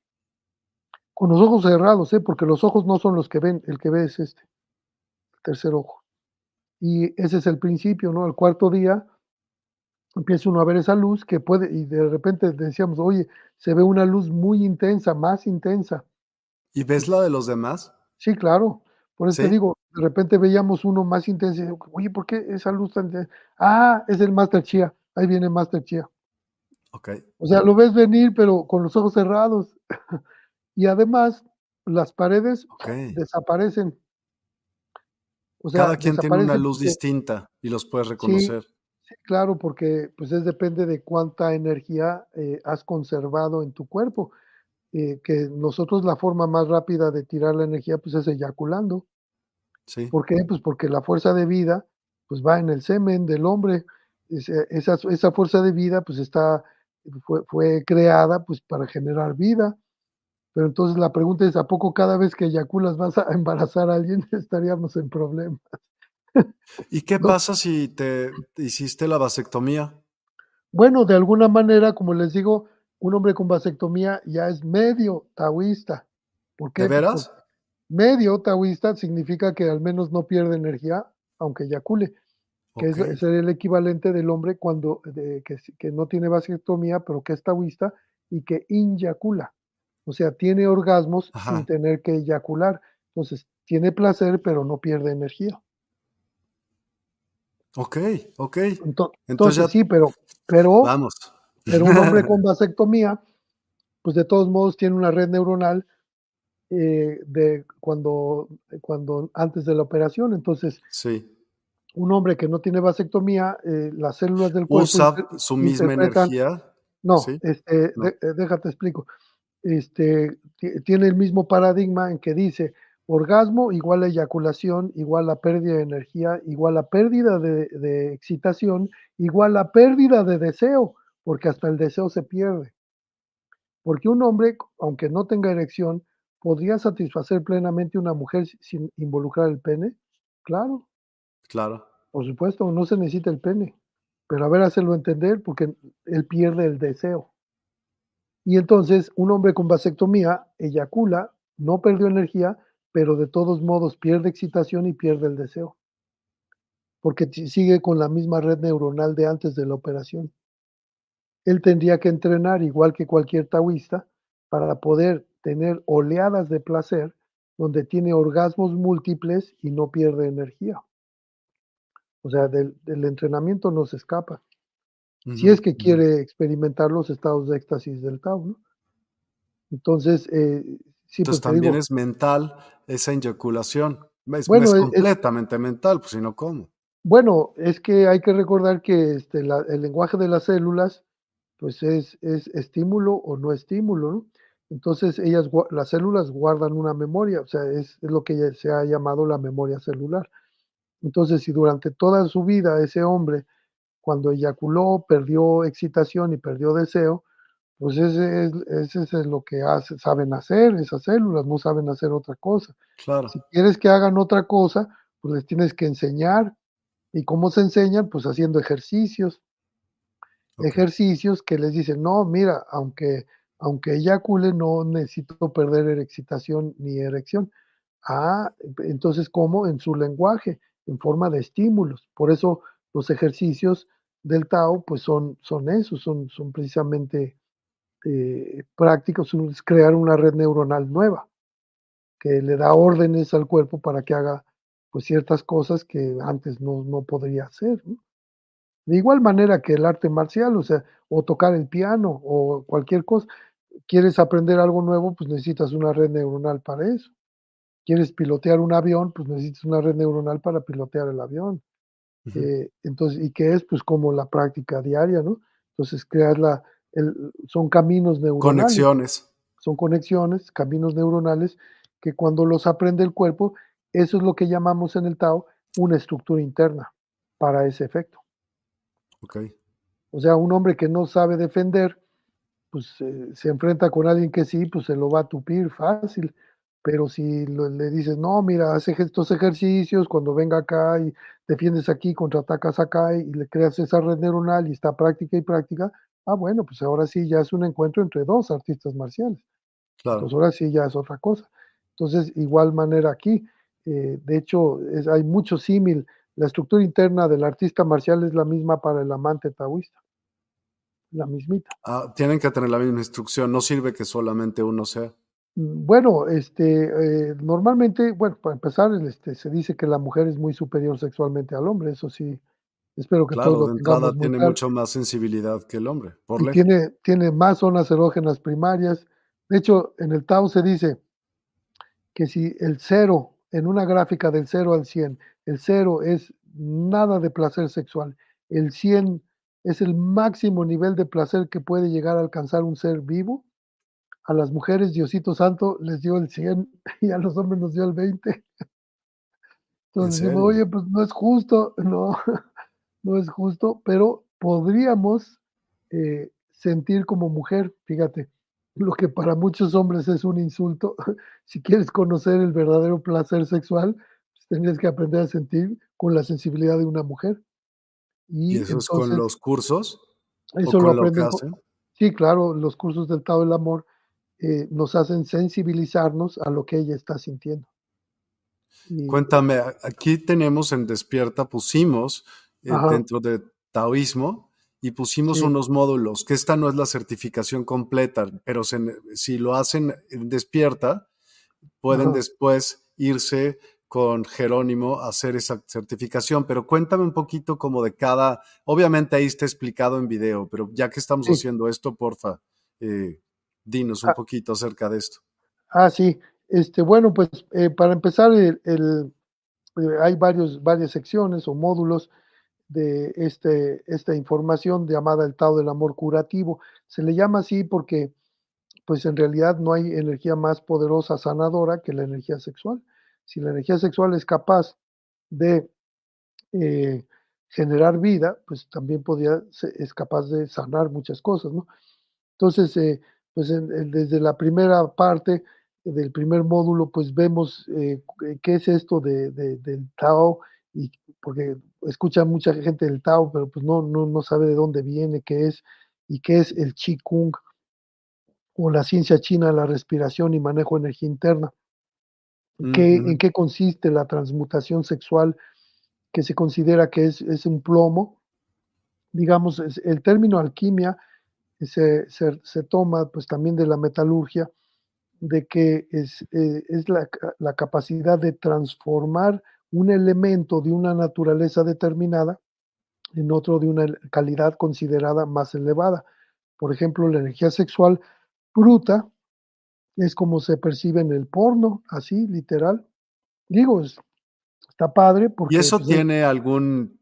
con los ojos cerrados, ¿eh? porque los ojos no son los que ven, el que ve es este, el tercer ojo. Y ese es el principio, ¿no? El cuarto día empieza uno a ver esa luz que puede, y de repente decíamos, oye, se ve una luz muy intensa, más intensa. ¿Y ves la de los demás? Sí, claro. Por eso te digo, de repente veíamos uno más intenso y oye, ¿por qué esa luz tan intensa? Ah, es el Master Chia, ahí viene Master Chia. Ok. O sea, lo ves venir, pero con los ojos cerrados. y además las paredes desaparecen. O sea, Cada quien tiene una luz distinta y los puedes reconocer. Sí, claro, porque pues es depende de cuánta energía eh, has conservado en tu cuerpo. Eh, que nosotros la forma más rápida de tirar la energía pues es eyaculando. Sí. ¿Por qué? Pues porque la fuerza de vida pues va en el semen del hombre. Esa, esa, esa fuerza de vida pues está, fue, fue creada pues para generar vida. Pero entonces la pregunta es, ¿a poco cada vez que eyaculas vas a embarazar a alguien? Estaríamos en problemas. ¿Y qué ¿No? pasa si te hiciste la vasectomía? Bueno, de alguna manera, como les digo, un hombre con vasectomía ya es medio taoísta. ¿Por ¿De qué? Pues veras? medio taoísta significa que al menos no pierde energía, aunque eyacule, que es, el equivalente del hombre cuando de- que, que no tiene vasectomía, pero que es taoísta y que inyacula. O sea, tiene orgasmos sin tener que eyacular. Entonces, tiene placer, pero no pierde energía. Ok, ok. Ento- Entonces sí, pero, pero, vamos. pero un hombre con vasectomía, pues de todos modos tiene una red neuronal eh, de cuando, cuando antes de la operación. Entonces, Sí. un hombre que no tiene vasectomía, eh, las células del cuerpo Usa su misma energía. no, Sí. este, No. de- eh, déjate explico. Este, ti- tiene el mismo paradigma en que dice orgasmo igual a eyaculación, igual a pérdida de energía, igual a pérdida de, de excitación, igual a pérdida de deseo, porque hasta el deseo se pierde. Porque un hombre, aunque no tenga erección, podría satisfacer plenamente una mujer si- sin involucrar el pene. Claro, Claro. por supuesto, no se necesita el pene. Pero a ver, hacerlo entender, porque él pierde el deseo. Y entonces, un hombre con vasectomía eyacula, no perdió energía, pero de todos modos pierde excitación y pierde el deseo. Porque sigue con la misma red neuronal de antes de la operación. Él tendría que entrenar igual que cualquier taoísta para poder tener oleadas de placer donde tiene orgasmos múltiples y no pierde energía. O sea, del, del entrenamiento no se escapa. Si es que quiere experimentar los estados de éxtasis del Tao, ¿no? Entonces, eh, sí, pues Entonces también digo, es mental esa eyaculación. Es, bueno, es es, es- completamente mental, pues si no, ¿cómo? bueno, es que hay que recordar que este, la- el lenguaje de las células, pues es, es estímulo o no estímulo, ¿no? Entonces, ellas, las células guardan una memoria, o sea, es, es lo que se ha llamado la memoria celular. Entonces, si durante toda su vida ese hombre, cuando eyaculó, perdió excitación y perdió deseo, pues ese es, ese es lo que hace, saben hacer esas células, no saben hacer otra cosa. Claro. Si quieres que hagan otra cosa, pues les tienes que enseñar. ¿Y cómo se enseñan? Pues haciendo ejercicios, ejercicios que les dicen, no, mira, aunque, aunque eyacule, no necesito perder excitación ni erección. Ah, entonces, ¿cómo? En su lenguaje, en forma de estímulos. Por eso los ejercicios del Tao, pues son, son eso, son, son precisamente eh, prácticos, son- es crear una red neuronal nueva que le da órdenes al cuerpo para que haga pues ciertas cosas que antes no, no podría hacer. De igual manera que el arte marcial, o sea, o tocar el piano o cualquier cosa. Quieres aprender algo nuevo, pues necesitas una red neuronal para eso. Quieres pilotear un avión, pues necesitas una red neuronal para pilotear el avión. Eh, entonces, ¿y qué es? Pues como la práctica diaria, ¿no? Entonces, crear la, el, son caminos neuronales Conexiones. son conexiones, caminos neuronales, que cuando los aprende el cuerpo, eso es lo que llamamos en el Tao una estructura interna para ese efecto. Ok. O sea, un hombre que no sabe defender, pues eh, se enfrenta con alguien que sí, pues se lo va a tupir fácil. Pero si lo- le dices, no, mira, hace estos ejercicios, cuando venga acá y defiendes aquí, contraatacas acá y le creas esa red neuronal y está práctica y práctica, ah, bueno, pues ahora sí ya es un encuentro entre dos artistas marciales. Claro. Pues ahora sí ya es otra cosa. Entonces, igual manera aquí, eh, de hecho, es, hay mucho símil. La estructura interna del artista marcial es la misma para el amante taoísta, la mismita. Ah, tienen que tener la misma instrucción. No sirve que solamente uno sea. Mm, Bueno, este, eh, normalmente, bueno, para empezar, este, se dice que la mujer es muy superior sexualmente al hombre, eso sí, espero que todos Claro, de entrada muy tiene claro. mucho más sensibilidad que el hombre, por Y tiene, tiene más zonas erógenas primarias. De hecho, en el Tao se dice que si el cero, en una gráfica del 0 al 100, el cero es nada de placer sexual, el 100 es el máximo nivel de placer que puede llegar a alcanzar un ser vivo. A las mujeres, Diosito Santo les dio el 100 y a los hombres nos dio el 20. Entonces decimos, oye, pues no es justo, no, no es justo, pero podríamos eh, sentir como mujer, fíjate, lo que para muchos hombres es un insulto, si quieres conocer el verdadero placer sexual, pues tendrías que aprender a sentir con la sensibilidad de una mujer. ¿Y, eso es con los cursos? Eso lo aprenden. sí, claro, los cursos del Tao del Amor eh, nos hacen sensibilizarnos a lo que ella está sintiendo. Cuéntame, aquí tenemos en Despierta, pusimos eh, dentro de taoísmo y pusimos unos módulos, que esta no es la certificación completa, pero si lo hacen en Despierta, pueden después irse con Jerónimo a hacer esa certificación, pero cuéntame un poquito como de cada, obviamente ahí está explicado en video, pero ya que estamos haciendo esto, porfa, eh, dinos un ah. poquito acerca de esto. Ah, sí, este, bueno, pues eh, para empezar, el, eh, hay varios, varias secciones o módulos de este, esta información llamada el Tao del Amor Curativo. Se le llama así porque, pues en realidad no hay energía más poderosa sanadora que la energía sexual. Si la energía sexual es capaz de eh, generar vida, pues también podría, es capaz de sanar muchas cosas, ¿no? Entonces, eh, pues desde la primera parte del primer módulo, pues vemos eh, qué es esto de, del Tao, y porque escucha mucha gente del Tao, pero pues no, no, no sabe de dónde viene, qué es, y qué es el Qigong, o la ciencia china la respiración y manejo de energía interna. ¿En qué consiste la transmutación sexual que se considera que es, es un plomo? Digamos, el término alquimia se, se, se, toma pues también de la metalurgia, de que es, eh, es la, la, capacidad de transformar un elemento de una naturaleza determinada en otro de una calidad considerada más elevada. Por ejemplo, la energía sexual bruta es como se percibe en el porno, así, literal. Digo, está padre porque... ¿Y eso pues, tiene algún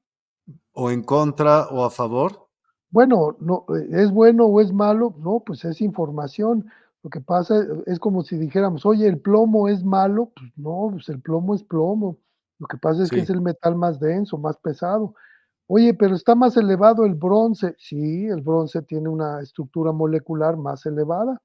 o en contra o a favor? Bueno, no, es bueno o es malo, no, pues es información. Lo que pasa es como si dijéramos, oye, el plomo es malo, pues no, pues el plomo es plomo. Lo que pasa es que es el metal más denso, más pesado. Oye, pero está más elevado el bronce. Sí, el bronce tiene una estructura molecular más elevada.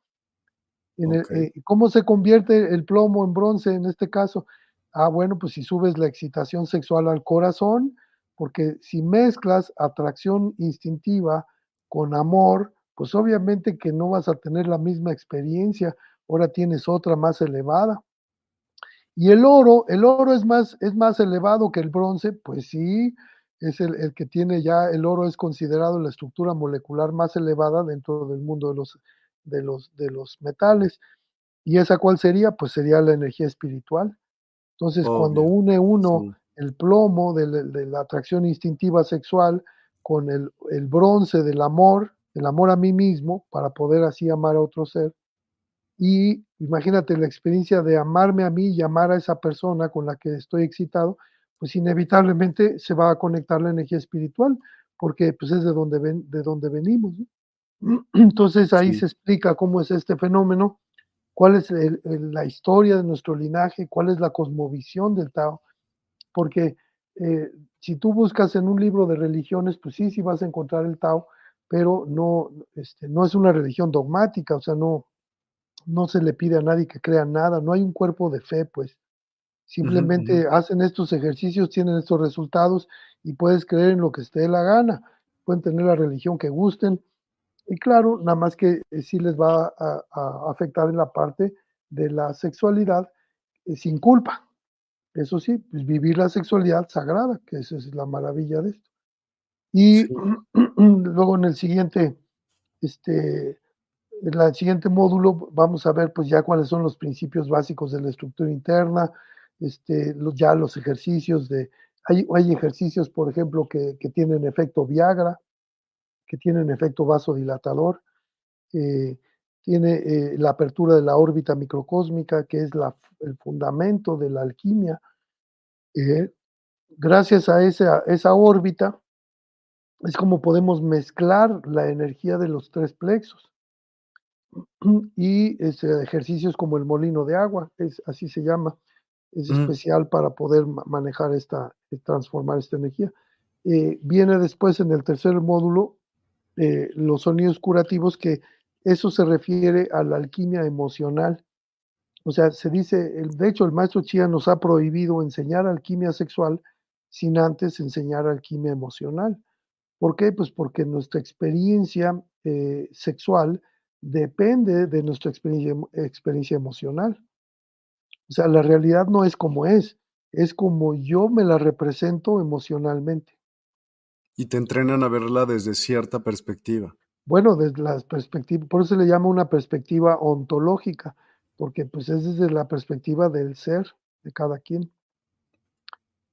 Eh, ¿Cómo se convierte el plomo en bronce en este caso? Ah, bueno, pues si subes la excitación sexual al corazón, porque si mezclas atracción instintiva con amor, pues obviamente que no vas a tener la misma experiencia, ahora tienes otra más elevada. Y el oro, el oro es más, es más elevado que el bronce, pues sí, es el, que tiene ya, el oro es considerado la estructura molecular más elevada dentro del mundo de los, de los, de los metales. ¿Y esa cuál sería? Pues sería la energía espiritual. Entonces, cuando une uno el plomo de, la atracción instintiva sexual con el, el bronce del amor, el amor a mí mismo, para poder así amar a otro ser, y imagínate la experiencia de amarme a mí y amar a esa persona con la que estoy excitado, pues inevitablemente se va a conectar la energía espiritual, porque pues es de donde, ven, de donde venimos. Entonces ahí se explica cómo es este fenómeno, cuál es la historia de nuestro linaje, cuál es la cosmovisión del Tao, porque eh, si tú buscas en un libro de religiones, pues sí, sí vas a encontrar el Tao, pero no, este, no es una religión dogmática, o sea, no, no se le pide a nadie que crea nada, no hay un cuerpo de fe, pues. Simplemente hacen estos ejercicios, tienen estos resultados y puedes creer en lo que esté la gana. Pueden tener la religión que gusten. Y claro, nada más que eh, sí les va a, afectar en la parte de la sexualidad eh, sin culpa. Eso sí, pues vivir la sexualidad sagrada, que esa es la maravilla de esto. Y luego en el siguiente, este, en el siguiente módulo vamos a ver pues ya cuáles son los principios básicos de la estructura interna, este, ya los ejercicios de, hay, hay ejercicios, por ejemplo, que, que, tienen efecto Viagra, que tienen efecto vasodilatador, eh, tiene eh, la apertura de la órbita microcósmica, que es la, el fundamento de la alquimia. Eh, gracias a esa, esa órbita, es como podemos mezclar la energía de los tres plexos. Y ese ejercicios como el molino de agua, es, así se llama, es especial para poder manejar esta, eh, transformar esta energía. Eh, viene después en el tercer módulo eh, los sonidos curativos, que eso se refiere a la alquimia emocional. O sea, se dice, de hecho el maestro Chia nos ha prohibido enseñar alquimia sexual sin antes enseñar alquimia emocional. ¿Por qué? Pues porque nuestra experiencia eh, sexual depende de nuestra experiencia, experiencia emocional. O sea, la realidad no es como es, es como yo me la represento emocionalmente. Y te entrenan a verla desde cierta perspectiva. Bueno, desde la perspectiva, por eso se le llama una perspectiva ontológica, porque pues es desde la perspectiva del ser de cada quien.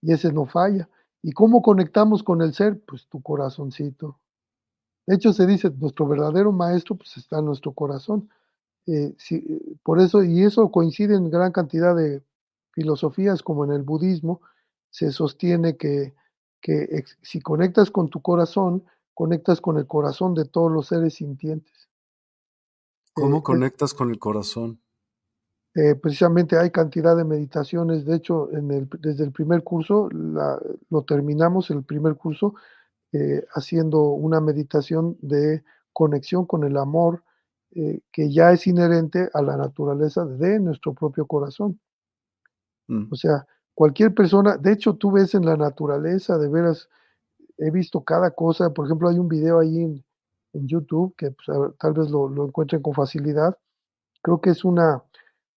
Y ese no falla. ¿Y cómo conectamos con el ser? Pues tu corazoncito. De hecho, se dice, nuestro verdadero maestro pues está en nuestro corazón. Eh, por eso, y eso coincide en gran cantidad de filosofías, como en el budismo, se sostiene que, que si conectas con tu corazón, conectas con el corazón de todos los seres sintientes. ¿Cómo eh, conectas con el corazón? Eh, precisamente hay cantidad de meditaciones, de hecho, en el, desde el primer curso, lo terminamos el primer curso eh, haciendo una meditación de conexión con el amor eh, que ya es inherente a la naturaleza de nuestro propio corazón. Mm. O sea, cualquier persona, de hecho tú ves en la naturaleza, de veras, he visto cada cosa, por ejemplo, hay un video ahí en, YouTube que pues, tal vez lo, lo encuentren con facilidad, creo que es una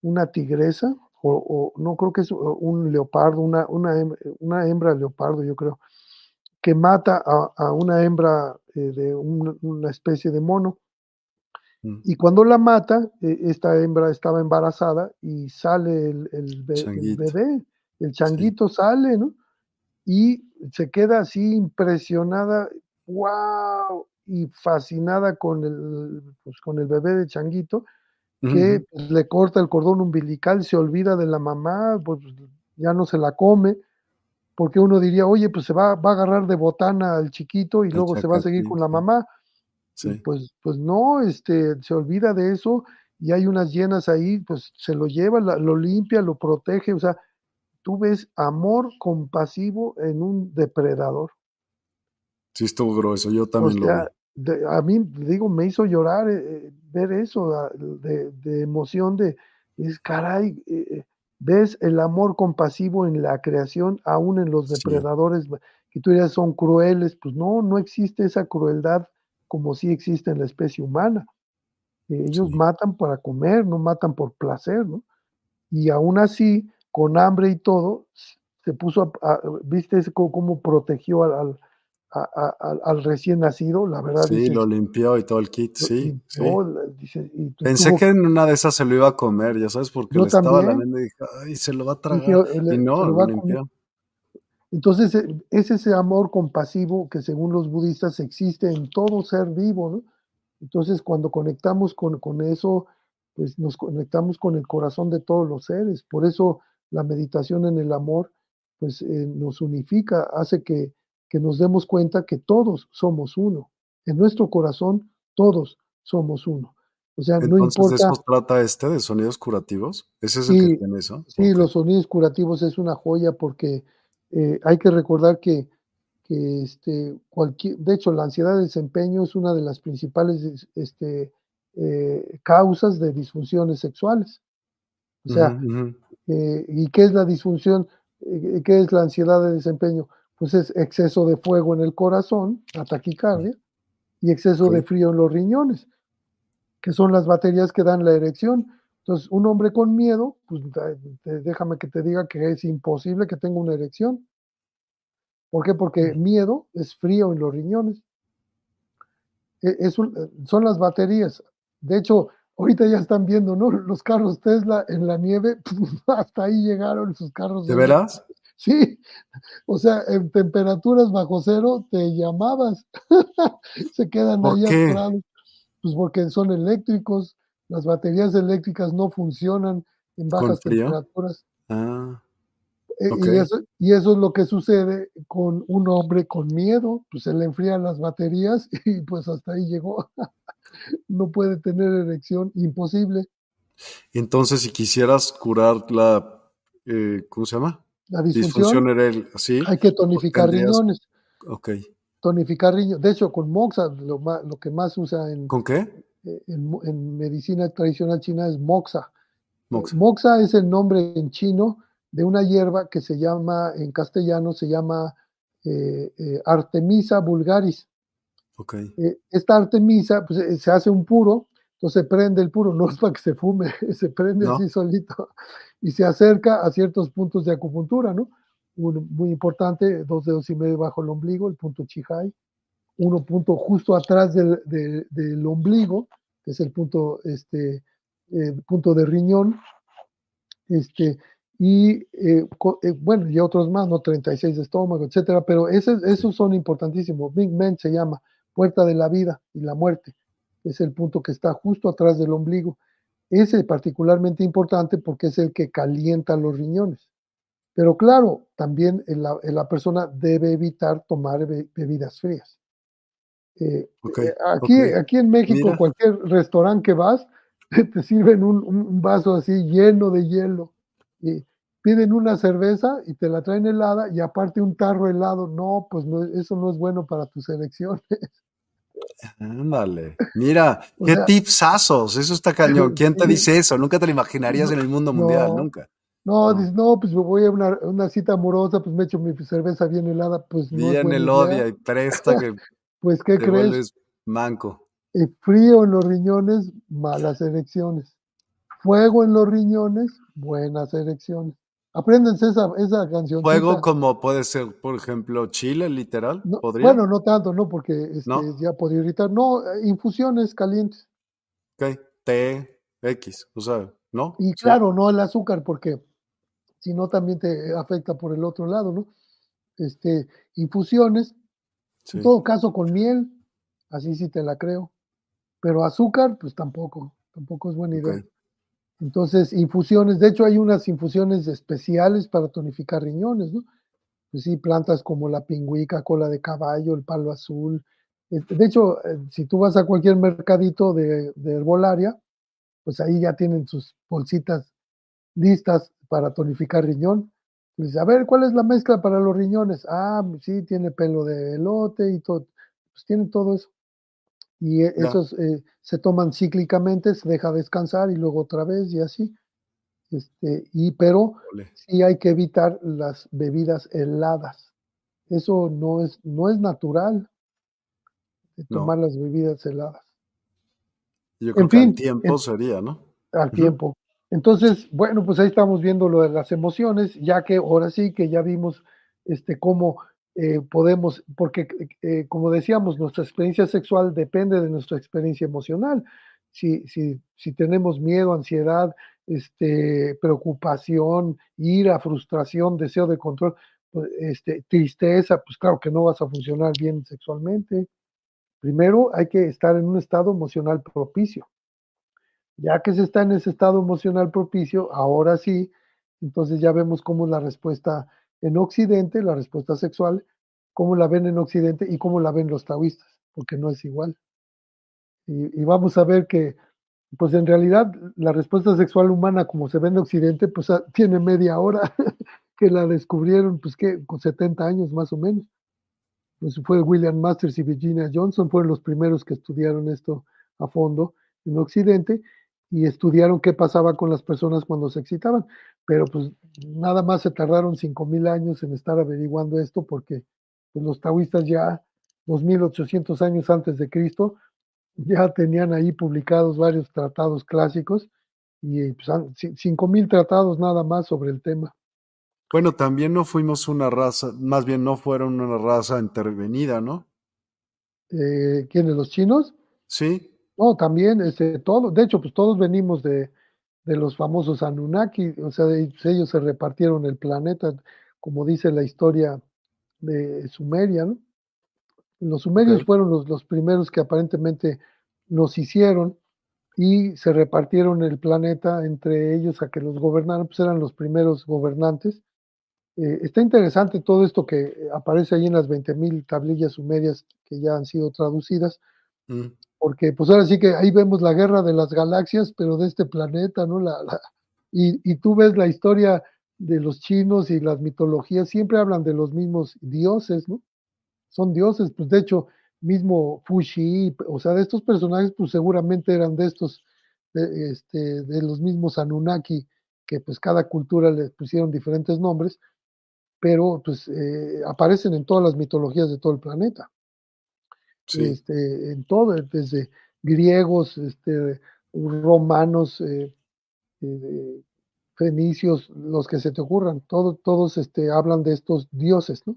una tigresa, o, no creo que es un leopardo, una, una, hembra leopardo, yo creo, que mata a, una hembra eh, de una especie de mono. Mm. Y cuando la mata, e, esta hembra estaba embarazada y sale el, bebé, el changuito sale, ¿no? Y se queda así impresionada, wow, y fascinada con el, pues, con el bebé de changuito que pues, le corta el cordón umbilical, se olvida de la mamá, pues ya no se la come, porque uno diría, oye, pues se va, va a agarrar de botana al chiquito y luego se va a seguir con la mamá. Pues, pues no, este, se olvida de eso y hay unas llenas ahí, pues se lo lleva, lo limpia, lo protege, o sea, tú ves amor compasivo en un depredador. Sí, estuvo grueso, yo también lo vi a mí, digo, me hizo llorar eh, eh, ver eso ah, de, emoción, de, es caray, eh, ves el amor compasivo en la creación, aún en los depredadores, que tú dirías son crueles, pues no, no existe esa crueldad como sí existe en la especie humana. Ellos matan para comer, no matan por placer, ¿no? Y aún así, con hambre y todo, se puso, a, viste cómo, protegió al, al recién nacido, la verdad. Sí, lo limpió y todo el kit, sí. Pensé que en una de esas se lo iba a comer, ya sabes, porque le estaba la y dije, ay, se lo va a tragar. y no, lo, limpió. Entonces, e, es ese amor compasivo que según los budistas existe en todo ser vivo, ¿no? Entonces, cuando conectamos con, con eso, pues nos conectamos con el corazón de todos los seres. Por eso la meditación en el amor, pues eh, nos unifica, hace que que nos demos cuenta que todos somos uno. En nuestro corazón, todos somos uno. O sea, no importa. ¿De eso trata este de sonidos curativos? ¿Ese es el que tiene eso? Sí, los sonidos curativos es una joya porque eh, hay que recordar que, que este, cualquier, de hecho, la ansiedad de desempeño es una de las principales este, eh, causas de disfunciones sexuales. O sea, eh, ¿y qué es la disfunción? ¿Qué es la ansiedad de desempeño? pues es exceso de fuego en el corazón, la taquicardia, y exceso de frío en los riñones, que son las baterías que dan la erección. Entonces, un hombre con miedo, pues déjame que te diga que es imposible que tenga una erección. ¿Por qué? Porque miedo es frío en los riñones. E, son las baterías. De hecho, ahorita ya están viendo, ¿no? Los carros Tesla en la nieve, hasta ahí llegaron sus carros. ¿De veras? Sí, o sea, en temperaturas bajo cero te llamabas, se quedan ahí atorados. Pues porque son eléctricos, las baterías eléctricas no funcionan en bajas temperaturas. Ah. Eh, y, eso, y eso es lo que sucede con un hombre con miedo, pues se le enfrían las baterías y pues hasta ahí llegó. No puede tener erección, imposible. Entonces, si quisieras curar la, eh, ¿cómo se llama? La disfunción, eréctil, ¿sí? hay que tonificar riñones. Ok. Tonificar riñones. De hecho, con moxa, lo, lo que más usa en... ¿Con qué? Eh, en, medicina tradicional china es moxa. moxa. Moxa es el nombre en chino de una hierba que se llama, en castellano, se llama eh, eh, Artemisa vulgaris. Okay. Eh, esta Artemisa pues, se hace un puro, entonces prende el puro, no es para que se fume, se prende así solito y se acerca a ciertos puntos de acupuntura, ¿no? Uno muy importante, dos dedos y medio bajo el ombligo, el punto Chihai, uno punto justo atrás del, del ombligo, que es el punto, este, punto de riñón, este, y eh, eh, bueno, y otros más, ¿no? 36 de estómago, etcétera, pero ese, esos son importantísimos. Big Men se llama puerta de la vida y la muerte. Es el punto que está justo atrás del ombligo. Ese es particularmente importante porque es el que calienta los riñones. Pero claro, también la, la persona debe evitar tomar bebidas frías. Eh, aquí, aquí en México, cualquier restaurante que vas, te sirven un, un vaso así lleno de hielo y piden una cerveza y te la traen helada y aparte un tarro helado. No, pues no, eso no es bueno para tus elecciones. Ándale, mira, qué tipsazos, eso está cañón. ¿Quién te dice eso? Nunca te lo imaginarías en el mundo mundial, nunca. No, dices, no, pues voy a una, una, cita amorosa, pues me echo mi cerveza bien helada, pues no. Bien elodia y presta que. pues, ¿qué crees? Manco. El frío en los riñones, malas elecciones. Fuego en los riñones, buenas elecciones. Apréndense esa, esa canción. Fuego como puede ser, por ejemplo, Chile, literal. bueno, no tanto, no, porque este, ya podría irritar. No, infusiones calientes. Ok, T, X, o sea, ¿no? Y claro, no el azúcar, porque si no también te afecta por el otro lado, ¿no? Este, infusiones, en todo caso con miel, así sí te la creo. Pero azúcar, pues tampoco, tampoco es buena idea. Entonces, infusiones, de hecho hay unas infusiones especiales para tonificar riñones, ¿no? Pues sí, plantas como la pingüica, cola de caballo, el palo azul. Eh, de hecho, eh, si tú vas a cualquier mercadito de, herbolaria, pues ahí ya tienen sus bolsitas listas para tonificar riñón. Pues, a ver, ¿cuál es la mezcla para los riñones? Ah, sí, tiene pelo de elote y todo. Pues tiene todo eso y e, esos eh, se toman cíclicamente, se deja descansar y luego otra vez y así. Este, y pero sí hay que evitar las bebidas heladas. Eso no es, no es natural de tomar las bebidas heladas. Yo creo en que fin, al tiempo sería, ¿no? Al tiempo. Entonces, bueno, pues ahí estamos viendo lo de las emociones, ya que ahora sí que ya vimos este cómo eh, podemos, porque eh, como decíamos, nuestra experiencia sexual depende de nuestra experiencia emocional. Si, si, si tenemos miedo, ansiedad, este, preocupación, ira, frustración, deseo de control, pues, este, tristeza, pues claro que no vas a funcionar bien sexualmente. Primero hay que estar en un estado emocional propicio. Ya que se está en ese estado emocional propicio, ahora sí, entonces ya vemos cómo la respuesta en Occidente, la respuesta sexual, cómo la ven en Occidente y cómo la ven los taoístas, porque no es igual. Y, vamos a ver que, pues en realidad, la respuesta sexual humana, como se ve en Occidente, pues ah, tiene media hora que la descubrieron, pues que con 70 años más o menos. Pues fue William Masters y Virginia Johnson, fueron los primeros que estudiaron esto a fondo en Occidente y estudiaron qué pasaba con las personas cuando se excitaban, pero pues nada más se tardaron 5.000 años en estar averiguando esto porque pues, los taoístas ya 2.800 años antes de Cristo ya tenían ahí publicados varios tratados clásicos y pues, 5.000 tratados nada más sobre el tema. Bueno, también no fuimos una raza, más bien no fueron una raza intervenida, ¿no? Eh, ¿Quiénes, los chinos? Sí. No, también, este, todo, de hecho, pues todos venimos de, los famosos Anunnaki, o sea, ellos se repartieron el planeta, como dice la historia de Sumeria, ¿no? Los sumerios fueron los, los, primeros que aparentemente nos hicieron y se repartieron el planeta entre ellos a que los gobernaran, pues eran los primeros gobernantes. Eh, está interesante todo esto que aparece ahí en las 20.000 tablillas sumerias que ya han sido traducidas, Mm, porque pues ahora sí que ahí vemos la guerra de las galaxias, pero de este planeta, ¿no? La, la- y, y tú ves la historia de los chinos y las mitologías, siempre hablan de los mismos dioses, ¿no? Son dioses, pues de hecho, mismo Fushi, o sea, de estos personajes, pues seguramente eran de estos, de, este, de los mismos Anunnaki, que pues cada cultura les pusieron diferentes nombres, pero pues eh, aparecen en todas las mitologías de todo el planeta sí, este, en todo, desde griegos, este, romanos, eh, eh, fenicios, los que se te ocurran, todo, todos este, hablan de estos dioses, ¿no?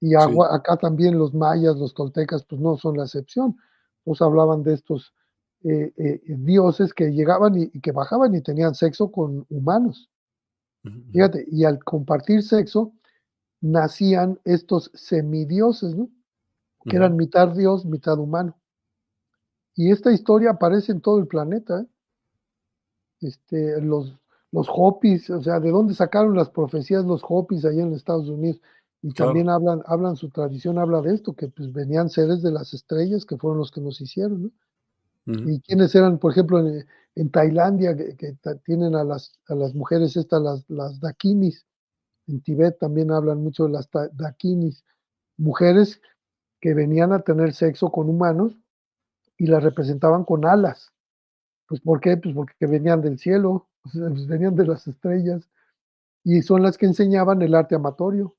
Y sí, agua, acá también los mayas, los toltecas, pues no son la excepción, pues hablaban de estos eh, eh, dioses que llegaban y, y que bajaban y tenían sexo con humanos. Fíjate, y al compartir sexo, nacían estos semidioses, ¿no? Que eran mitad dios, mitad humano. Y esta historia aparece en todo el planeta. ¿eh? Este, los, los Hopis, o sea, ¿de dónde sacaron las profecías los Hopis allá en Estados Unidos? Y también claro, hablan, hablan, su tradición habla de esto, que pues venían seres de las estrellas que fueron los que nos hicieron, ¿no? Y quienes eran, por ejemplo, en, en Tailandia, que, que tienen a las, a las mujeres estas, las, las dakinis, en Tibet también hablan mucho de las dakinis, mujeres que venían a tener sexo con humanos y las representaban con alas. Pues ¿por qué? Pues porque venían del cielo, pues venían de las estrellas y son las que enseñaban el arte amatorio.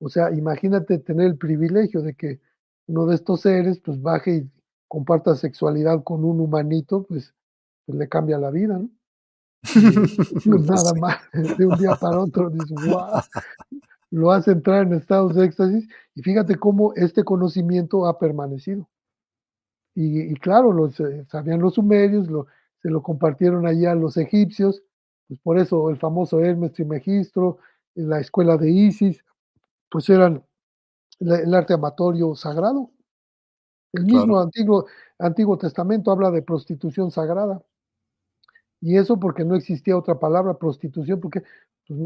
O sea, imagínate tener el privilegio de que uno de estos seres pues baje y comparta sexualidad con un humanito, pues, pues le cambia la vida, ¿no? Pues nada más, de un día para otro, dices, wow, lo hace entrar en estados de éxtasis y fíjate cómo este conocimiento ha permanecido. Y, y claro, eh, sabían los sumerios, lo, se lo compartieron allá a los egipcios, pues por eso el famoso Hermes Trimegistro, en la escuela de Isis, pues eran la- el arte amatorio sagrado. El mismo claro, antiguo, antiguo Testamento habla de prostitución sagrada. Y eso porque no existía otra palabra, prostitución, porque pues,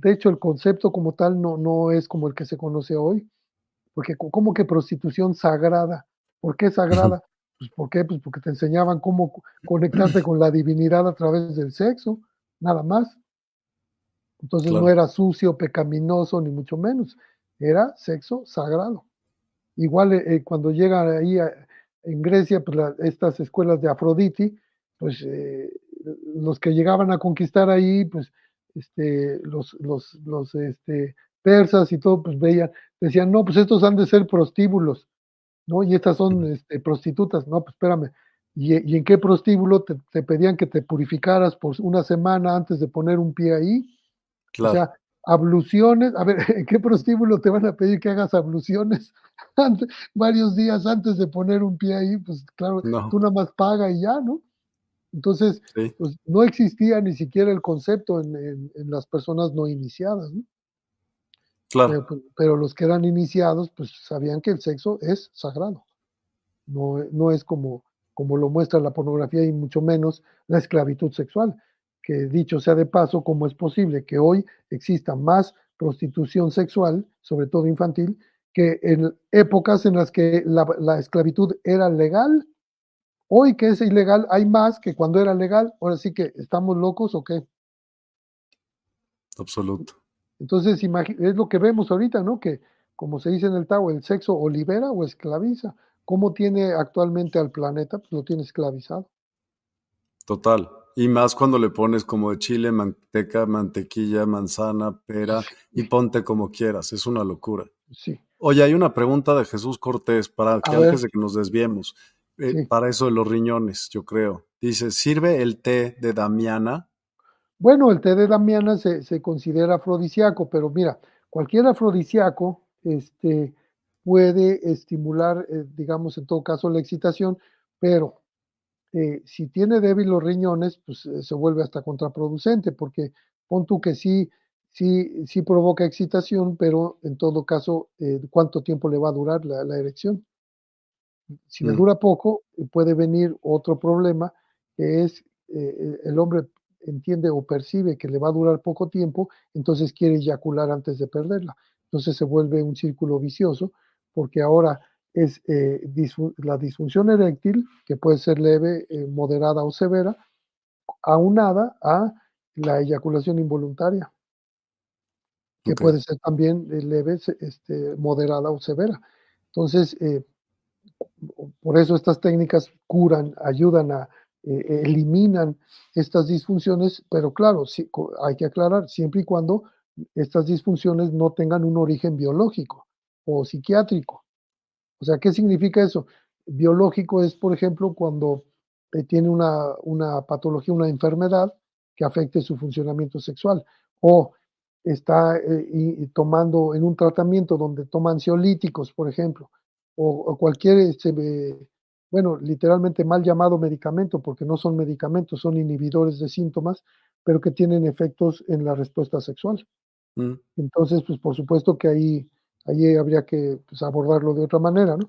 de hecho el concepto como tal no, no es como el que se conoce hoy, porque co- ¿cómo que prostitución sagrada? ¿Por qué sagrada? Pues ¿por qué? Pues porque te enseñaban cómo co- conectarte con la divinidad a través del sexo, nada más. Entonces no era sucio, pecaminoso, ni mucho menos, era sexo sagrado. Igual eh, eh, cuando llegan ahí a- en Grecia, pues la- estas escuelas de Afroditi, pues eh, los que llegaban a conquistar ahí, pues este, los, los, los este, persas y todo, pues veían, decían, no, pues estos han de ser prostíbulos, ¿no? Y estas son este, prostitutas, no, pues espérame. ¿Y, y en qué prostíbulo te, te pedían que te purificaras por una semana antes de poner un pie ahí? O claro, sea, abluciones, a ver, ¿en qué prostíbulo te van a pedir que hagas abluciones antes- varios días antes de poner un pie ahí? Pues claro, tú no, nada más paga y ya, ¿no? Entonces, sí, pues no existía ni siquiera el concepto en, en- en las personas no iniciadas, claro, pues, pero los que eran iniciados, pues sabían que el sexo es sagrado, no, no es como, como lo muestra la pornografía y mucho menos la esclavitud sexual, que dicho sea de paso, ¿cómo es posible que hoy exista más prostitución sexual, sobre todo infantil, que en épocas en las que la, la esclavitud era legal? Hoy que es ilegal hay más que cuando era legal. Ahora sí que estamos locos o qué. absoluto. Entonces es lo que vemos ahorita, ¿no? Que como se dice en el Tao, el sexo o libera o esclaviza. ¿Cómo tiene actualmente al planeta? Pues lo tiene esclavizado. Total. Y más cuando le pones como de chile, manteca, mantequilla, manzana, pera y ponte como quieras. Es una locura. Sí. Oye, hay una pregunta de Jesús Cortés para que A antes ver, de que nos desviemos, eh, sí. para eso de los riñones, yo creo. Dice, ¿sirve el té de Damiana? Bueno, el té de Damiana se, se considera afrodisíaco, pero mira, cualquier afrodisíaco este, puede estimular, eh, digamos, en todo caso, la excitación, pero eh, si tiene débil los riñones, pues eh, se vuelve hasta contraproducente, porque pon tú que sí, sí, sí provoca excitación, pero en todo caso, eh, ¿cuánto tiempo le va a durar la, la erección? Si le Mm, dura poco, eh, puede venir otro problema, que es eh, el hombre entiende o percibe que le va a durar poco tiempo, entonces quiere eyacular antes de perderla. Entonces se vuelve un círculo vicioso porque ahora es eh, la disfunción eréctil, que puede ser leve, eh, moderada o severa, aunada a la eyaculación involuntaria, que puede ser también eh, leve, este, moderada o severa. Entonces, por eso estas técnicas curan, ayudan a, eliminan estas disfunciones, pero claro, hay que aclarar, siempre y cuando estas disfunciones no tengan un origen biológico o psiquiátrico. O sea, ¿qué significa eso? Biológico es, por ejemplo, cuando eh, tiene una, una, patología, una enfermedad que afecte su funcionamiento sexual o está eh, tomando en un tratamiento donde toma ansiolíticos, por ejemplo, o, cualquier, este, bueno, literalmente mal llamado medicamento, porque no son medicamentos, son inhibidores de síntomas, pero que tienen efectos en la respuesta sexual. Mm. Entonces, pues por supuesto que ahí Ahí habría que pues, abordarlo de otra manera, ¿no?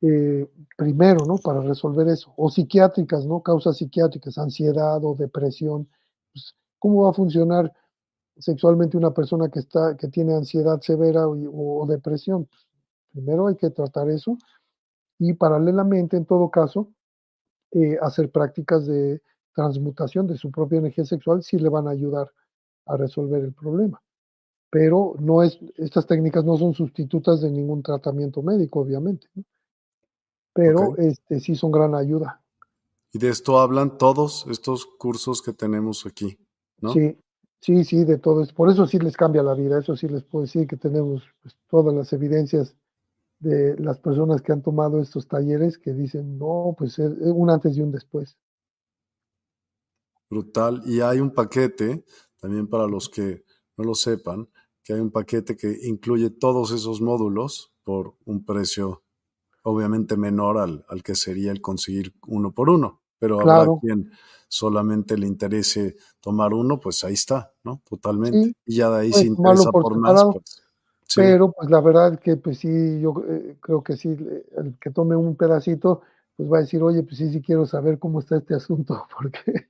Eh, primero, ¿no? Para resolver eso. O psiquiátricas, ¿no? Causas psiquiátricas, ansiedad o depresión. Pues, ¿Cómo va a funcionar sexualmente una persona que, está, que tiene ansiedad severa o, depresión? Pues, primero hay que tratar eso y paralelamente, en todo caso, eh, hacer prácticas de transmutación de su propia energía sexual si le van a ayudar a resolver el problema pero no es, estas técnicas no son sustitutas de ningún tratamiento médico, obviamente, pero este, sí son gran ayuda. Y de esto hablan todos estos cursos que tenemos aquí, ¿no? Sí, sí, sí, de todo. Por eso sí les cambia la vida, eso sí les puedo decir que tenemos pues, todas las evidencias de las personas que han tomado estos talleres que dicen, no, pues es un antes y un después. Brutal. Y hay un paquete, también para los que no lo sepan, que hay un paquete que incluye todos esos módulos por un precio obviamente menor al, al que sería el conseguir uno por uno. Pero habrá quien solamente le interese tomar uno, pues ahí está, ¿no? Totalmente. y ya de ahí se interesa por, más. Pues, Pero pues la verdad que pues sí, yo eh, creo que sí, el que tome un pedacito, pues va a decir, oye, pues sí, sí quiero saber cómo está este asunto, porque,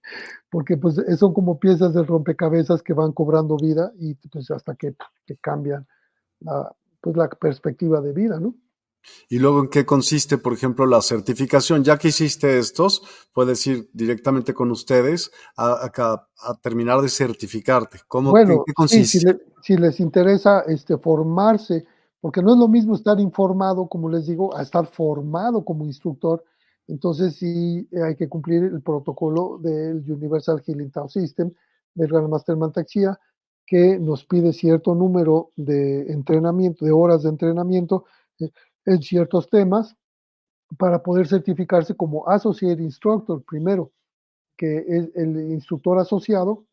porque pues son como piezas de rompecabezas que van cobrando vida y pues hasta que, que cambian la, pues la perspectiva de vida, ¿no? Y luego, ¿en qué consiste, por ejemplo, la certificación? Ya que hiciste estos, puedes ir directamente con ustedes a, a, terminar de certificarte. ¿Cómo, bueno, qué consiste? si, les interesa este, formarse, porque no es lo mismo estar informado, como les digo, a estar formado como instructor entonces sí hay que cumplir el protocolo del Universal Healing Tao System del Grandmaster Mantaxia, que nos pide cierto número de entrenamiento, de horas de entrenamiento eh, en ciertos temas para poder certificarse como Associate Instructor primero, que es el instructor asociado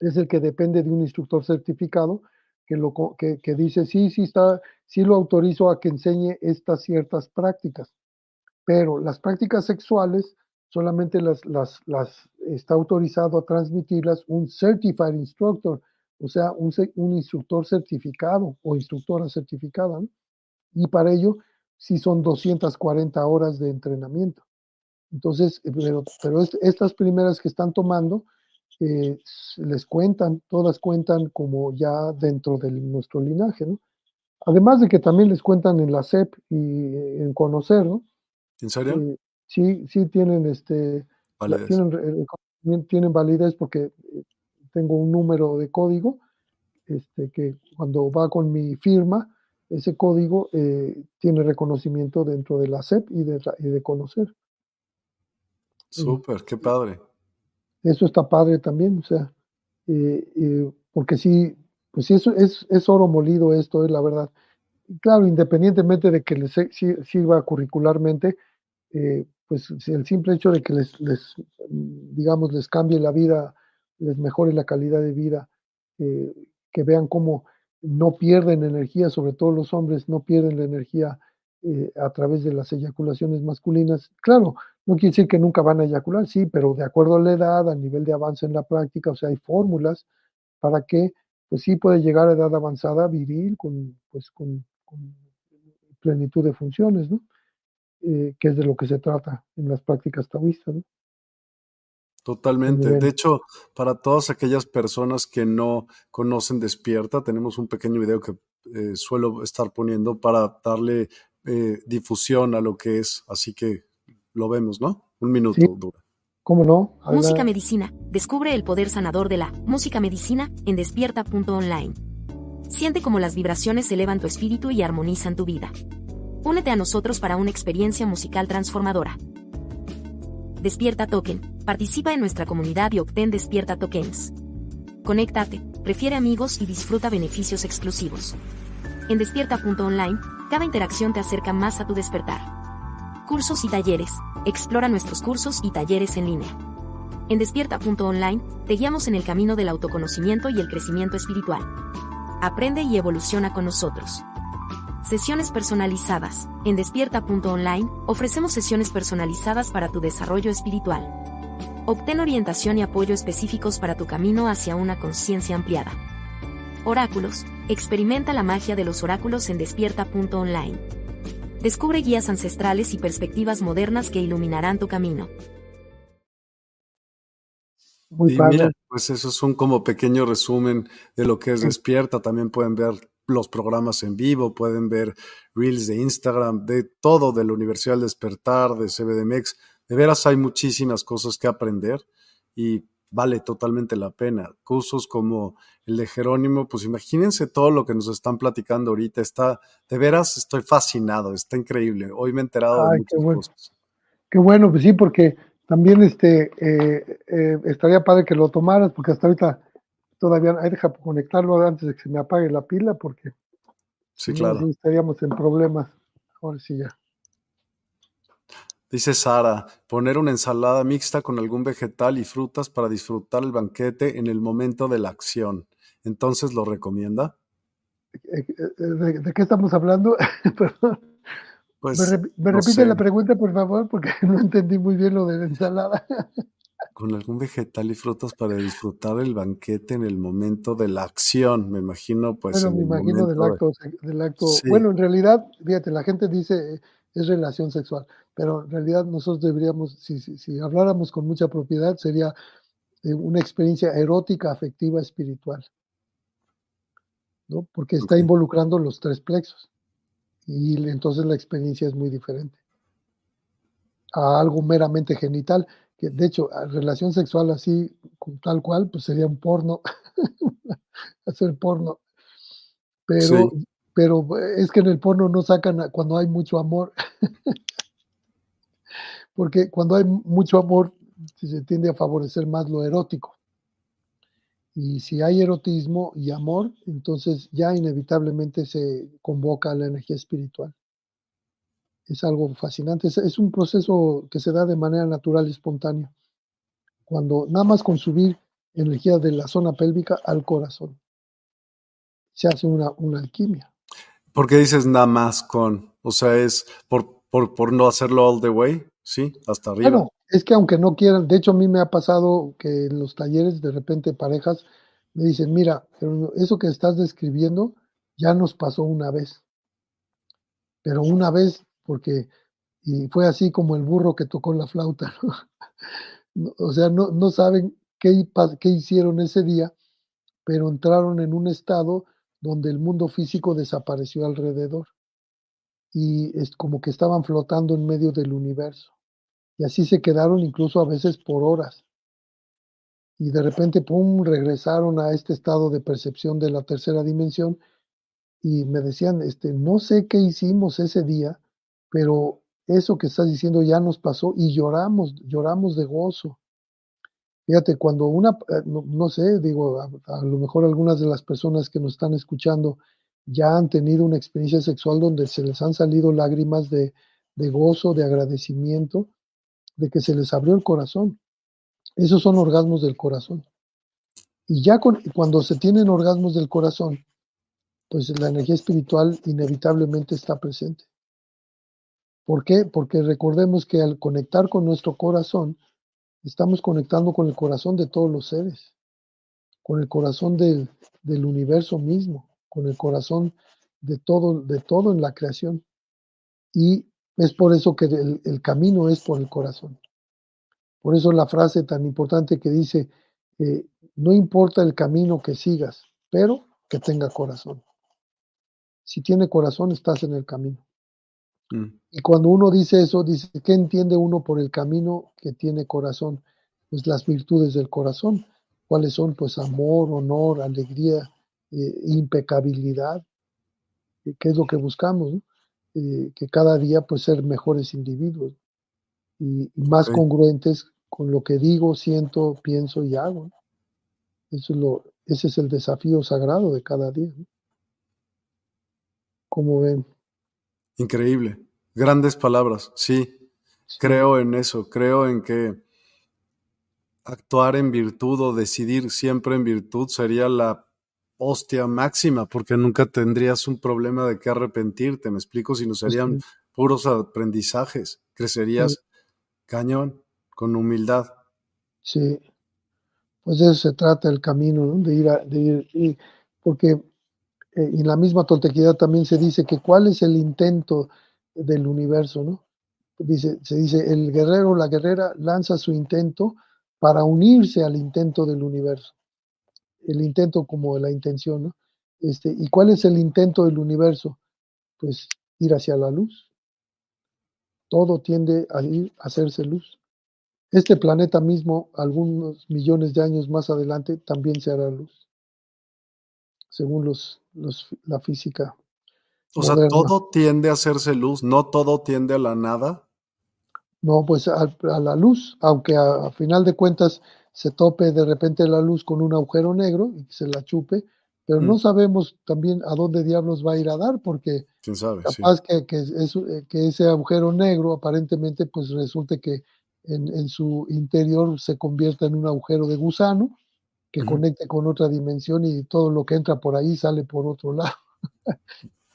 es el que depende de un instructor certificado que, lo, que, que dice, sí, sí, está, sí lo autorizo a que enseñe estas ciertas prácticas pero las prácticas sexuales solamente las, las, las está autorizado a transmitirlas un certified instructor, o sea, un, un instructor certificado o instructora certificada, y para ello sí son 240 horas de entrenamiento. Entonces, eh, pero, pero estas primeras que están tomando, eh, les cuentan, todas cuentan como ya dentro de nuestro linaje, ¿no? Además de que también les cuentan en la SEP y eh, en conocer, ¿no? ¿En serio? Eh, sí, sí tienen este validez. Tienen, tienen, validez porque tengo un número de código este, que cuando va con mi firma, ese código eh, tiene reconocimiento dentro de la SEP y de, y de conocer. Súper, qué padre. Eso está padre también, o sea, porque sí, pues sí, eso es, es oro molido esto, es la verdad. Claro, independientemente de que les sirva curricularmente, eh, pues el simple hecho de que les, les, digamos, les cambie la vida, les mejore la calidad de vida, eh, que vean cómo no pierden energía, sobre todo los hombres no pierden la energía eh, a través de las eyaculaciones masculinas. Claro, no quiere decir que nunca van a eyacular, sí, pero de acuerdo a la edad, a nivel de avance en la práctica, o sea, hay fórmulas para que, pues sí puede llegar a edad avanzada viril con, pues, con, plenitud de funciones, ¿no? Eh, que es de lo que se trata en las prácticas taoístas. Totalmente. De hecho, para todas aquellas personas que no conocen Despierta, tenemos un pequeño video que eh, suelo estar poniendo para darle eh, difusión a lo que es. Así que lo vemos, ¿no? Un minuto dura. ¿Cómo no? Música Medicina. Descubre el poder sanador de la música medicina en despierta.online. Siente cómo las vibraciones elevan tu espíritu y armonizan tu vida. Únete a nosotros para una experiencia musical transformadora. Despierta Token. Participa en nuestra comunidad y obtén Despierta Tokens. Conéctate, prefiere amigos y disfruta beneficios exclusivos. En despierta.online, cada interacción te acerca más a tu despertar. Cursos y talleres. Explora nuestros cursos y talleres en línea. En despierta.online, te guiamos en el camino del autoconocimiento y el crecimiento espiritual. Aprende y evoluciona con nosotros. Sesiones personalizadas. En despierta.online ofrecemos sesiones personalizadas para tu desarrollo espiritual. Obtén orientación y apoyo específicos para tu camino hacia una conciencia ampliada. Oráculos. Experimenta la magia de los oráculos en despierta.online. Descubre guías ancestrales y perspectivas modernas que iluminarán tu camino. Muy mira, pues eso es un como pequeño resumen de lo que es Despierta. También pueden ver los programas en vivo, pueden ver reels de Instagram, de todo de la Universidad del Despertar, de CBDMX. De veras hay muchísimas cosas que aprender y vale totalmente la pena. Cursos como el de Jerónimo, pues imagínense todo lo que nos están platicando ahorita. Está, de veras, estoy fascinado, está increíble. Hoy me he enterado de muchas qué bueno. cosas. Qué bueno, pues sí, porque también este eh, eh, estaría padre que lo tomaras, porque hasta ahorita todavía hay deja conectarlo antes de que se me apague la pila porque sí, claro. estaríamos en problemas. Ahora sí ya. Dice Sara, poner una ensalada mixta con algún vegetal y frutas para disfrutar el banquete en el momento de la acción. Entonces, ¿lo recomienda? Eh, eh, ¿De, qué estamos hablando? Perdón. Pues, me, repite la pregunta, por favor, porque no entendí muy bien lo de la ensalada con algún vegetal y frutas para disfrutar el banquete en el momento de la acción, me imagino, pues. Bueno, me imagino del acto, del acto. Bueno, en realidad, fíjate, la gente dice es relación sexual, pero en realidad nosotros deberíamos, si, si, habláramos con mucha propiedad, sería eh, una experiencia erótica, afectiva, espiritual, ¿no? Porque está involucrando los tres plexos y entonces la experiencia es muy diferente a algo meramente genital de hecho, relación sexual así, tal cual, pues sería un porno, hacer porno. Pero, pero es que en el porno no sacan cuando hay mucho amor. Porque cuando hay mucho amor, se tiende a favorecer más lo erótico. Y si hay erotismo y amor, entonces ya inevitablemente se convoca la energía espiritual es algo fascinante. Es, un proceso que se da de manera natural y espontánea. Cuando nada más con subir energía de la zona pélvica al corazón, se hace una, una alquimia. ¿Por qué dices nada más con? O sea, es por, por, por no hacerlo all the way, ¿sí? Hasta arriba. Bueno, es que aunque no quieran, de hecho a mí me ha pasado que en los talleres de repente parejas me dicen, mira, eso que estás describiendo ya nos pasó una vez. Pero una vez porque y fue así como el burro que tocó la flauta. o sea, no, no saben qué, qué hicieron ese día, pero entraron en un estado donde el mundo físico desapareció alrededor y es como que estaban flotando en medio del universo. Y así se quedaron incluso a veces por horas. Y de repente, ¡pum!, regresaron a este estado de percepción de la tercera dimensión y me decían, este, no sé qué hicimos ese día, pero eso que estás diciendo ya nos pasó y lloramos, lloramos de gozo. Fíjate, cuando una, eh, no, sé, digo, a, lo mejor algunas de las personas que nos están escuchando ya han tenido una experiencia sexual donde se les han salido lágrimas de, de gozo, de agradecimiento, de que se les abrió el corazón. Esos son orgasmos del corazón. Y ya cuando se tienen orgasmos del corazón, pues la energía espiritual inevitablemente está presente. ¿Por qué? Porque recordemos que al conectar con nuestro corazón, estamos conectando con el corazón de todos los seres, con el corazón del, universo mismo, con el corazón de todo, de todo en la creación. Y es por eso que el, camino es por el corazón. Por eso la frase tan importante que dice, eh, no importa el camino que sigas, pero que tenga corazón. Si tiene corazón, estás en el camino. Mm. Y cuando uno dice eso, dice, ¿qué entiende uno por el camino que tiene corazón? Pues las virtudes del corazón. ¿Cuáles son? Pues amor, honor, alegría, eh, impecabilidad, que es lo que buscamos, eh, que cada día pues ser mejores individuos y, más congruentes con lo que digo, siento, pienso y hago. Eso es lo, ese es el desafío sagrado de cada día. Como ven? Increíble. Grandes palabras, sí. Creo en eso, creo en que actuar en virtud o decidir siempre en virtud sería la hostia máxima, porque nunca tendrías un problema de qué arrepentirte, me explico, si no serían puros aprendizajes, crecerías cañón, con humildad. Sí, pues de eso se trata el camino, de ir, a, de ir porque eh, en la misma toltequidad también se dice que cuál es el intento del universo, ¿no? Dice, se dice, el guerrero o la guerrera lanza su intento para unirse al intento del universo. El intento como la intención, ¿no? Este, ¿Y cuál es el intento del universo? Pues ir hacia la luz. Todo tiende a ir a hacerse luz. Este planeta mismo, algunos millones de años más adelante, también se hará luz, según los, la física. O sea, todo tiende a hacerse luz, no todo tiende a la nada. No, pues a, la luz, aunque a, final de cuentas se tope de repente la luz con un agujero negro y se la chupe, pero no mm. sabemos también a dónde diablos va a ir a dar, porque ¿Quién sabe? capaz que, que, que, ese agujero negro aparentemente pues resulte que en, su interior se convierta en un agujero de gusano que conecte con otra dimensión y todo lo que entra por ahí sale por otro lado.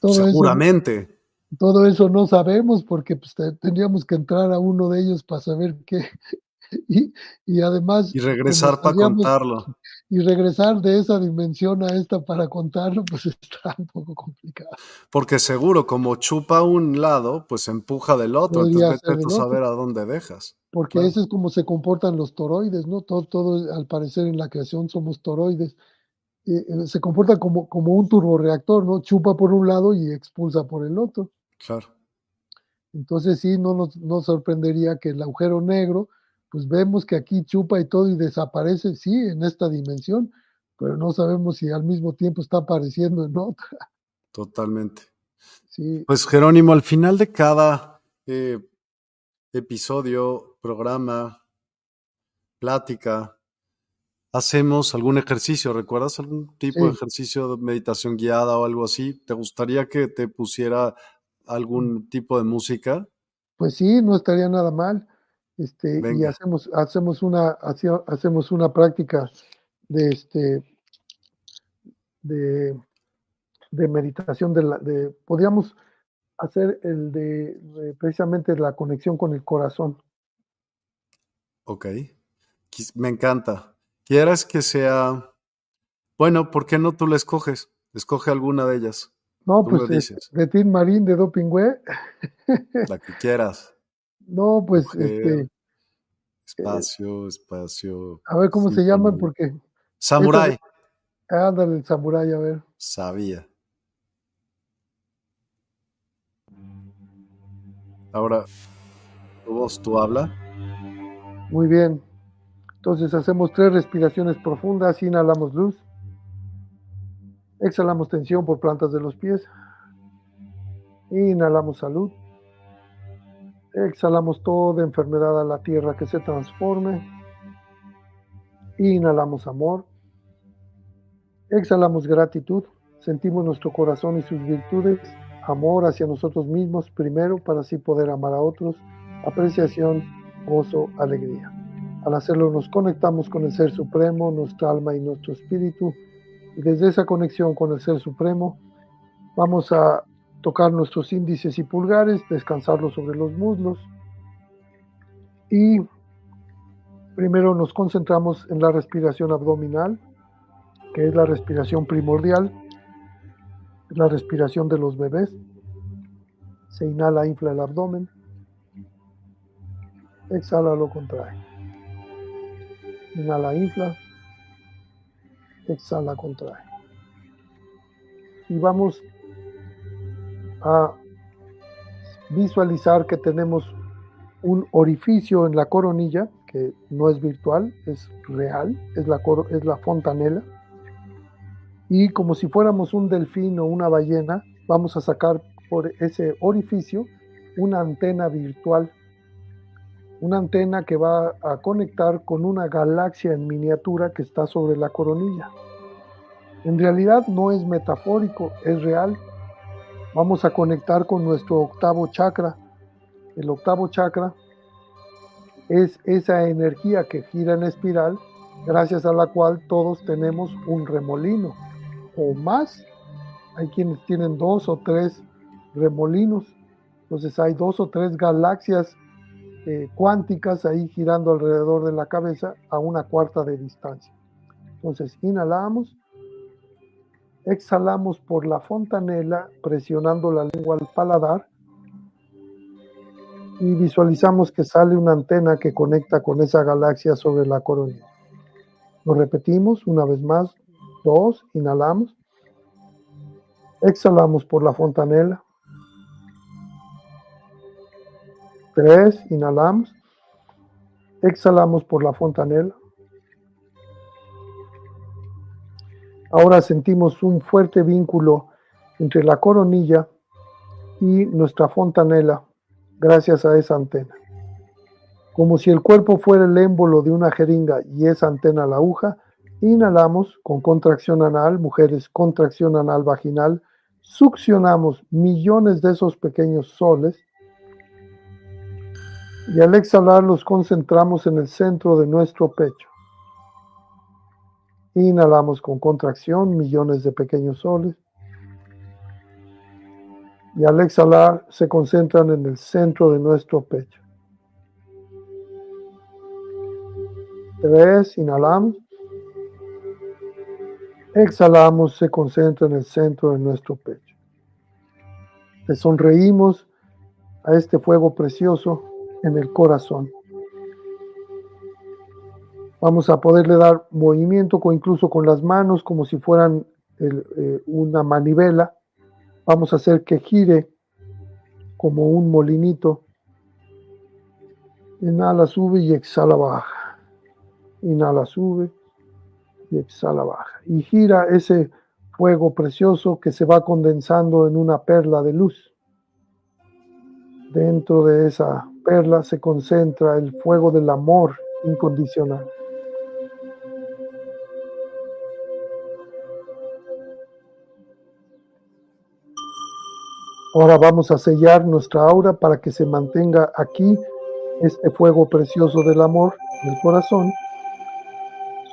Seguramente. todo eso no sabemos porque pues, tendríamos que entrar a uno de ellos para saber qué. Y, y además... Y regresar para contarlo. Y regresar de esa dimensión a esta para contarlo, pues está un poco complicado. Porque seguro, como chupa un lado, pues empuja del otro. entonces vete a saber a dónde dejas. Porque eso es como se comportan los toroides, ¿no? Todo, todo, al parecer en la creación somos toroides. Eh, eh, se comporta como, como un turboreactor, ¿no? Chupa por un lado y expulsa por el otro. Claro. Entonces sí, no nos, nos sorprendería que el agujero negro, pues vemos que aquí chupa y todo y desaparece, sí, en esta dimensión, pero no sabemos si al mismo tiempo está apareciendo en otra. Totalmente. Sí. Pues Jerónimo, al final de cada eh, episodio programa, plática, hacemos algún ejercicio, ¿recuerdas algún tipo de ejercicio de meditación guiada o algo así? ¿Te gustaría que te pusiera algún tipo de música? Pues sí, no estaría nada mal. Este, y hacemos, hacemos una, hacemos una práctica de este de, de meditación de la, de podríamos hacer el de precisamente la conexión con el corazón. Ok, me encanta. ¿Quieres que sea... Bueno, ¿por qué no tú la escoges? Escoge alguna de ellas. No, pues de Tim Marín de Dopingüe. La que quieras. No, pues este. Espacio, espacio. A ver cómo se llaman, porque. Samurai. Ándale, el samurai, a ver. Sabía. Ahora, tu voz, tú habla. Muy bien. Entonces hacemos tres respiraciones profundas, inhalamos luz, exhalamos tensión por plantas de los pies, inhalamos salud, exhalamos toda enfermedad a la tierra que se transforme, inhalamos amor, exhalamos gratitud, sentimos nuestro corazón y sus virtudes, amor hacia nosotros mismos primero para así poder amar a otros, apreciación, gozo, alegría. Al hacerlo nos conectamos con el Ser Supremo, nuestra alma y nuestro espíritu. Desde esa conexión con el Ser Supremo vamos a tocar nuestros índices y pulgares, descansarlos sobre los muslos. Y primero nos concentramos en la respiración abdominal, que es la respiración primordial, la respiración de los bebés. Se inhala, infla el abdomen exhala, lo contrae. Inhala, infla. Exhala, contrae. Y vamos a visualizar que tenemos un orificio en la coronilla, que no es virtual, es real, es la, es la fontanela. Y como si fuéramos un delfín o una ballena, vamos a sacar por ese orificio una antena virtual, una antena que va a conectar con una galaxia en miniatura que está sobre la coronilla. En realidad no es metafórico, es real. Vamos a conectar con nuestro octavo chakra. El octavo chakra es esa energía que gira en espiral, gracias a la cual todos tenemos un remolino o más. Hay quienes tienen dos o tres remolinos. Entonces hay dos o tres galaxias eh, cuánticas ahí girando alrededor de la cabeza a una cuarta de distancia. Entonces inhalamos, exhalamos por la fontanela presionando la lengua al paladar y visualizamos que sale una antena que conecta con esa galaxia sobre la corona. Lo repetimos una vez más. Dos, inhalamos. Exhalamos por la fontanela. Tres, inhalamos. Exhalamos por la fontanela. Ahora sentimos un fuerte vínculo entre la coronilla y nuestra fontanela gracias a esa antena. Como si el cuerpo fuera el émbolo de una jeringa y esa antena la aguja, inhalamos con contracción anal, mujeres, contracción anal vaginal, succionamos millones de esos pequeños soles y al exhalar los concentramos en el centro de nuestro pecho. Inhalamos con contracción millones de pequeños soles y al exhalar se concentran en el centro de nuestro pecho. Tres, inhalamos. Exhalamos, se concentra en el centro de nuestro pecho. Le sonreímos a este fuego precioso en el corazón. Vamos a poderle dar movimiento incluso con las manos como si fueran eh, una manivela Vamos a hacer que gire como un molinito. Inhala, sube y exhala, baja. Inhala, sube y exhala, baja. Y gira ese fuego precioso que se va condensando en una perla de luz. Dentro de esa perla se concentra el fuego del amor incondicional. Ahora vamos a sellar nuestra aura para que se mantenga aquí este fuego precioso del amor en el corazón.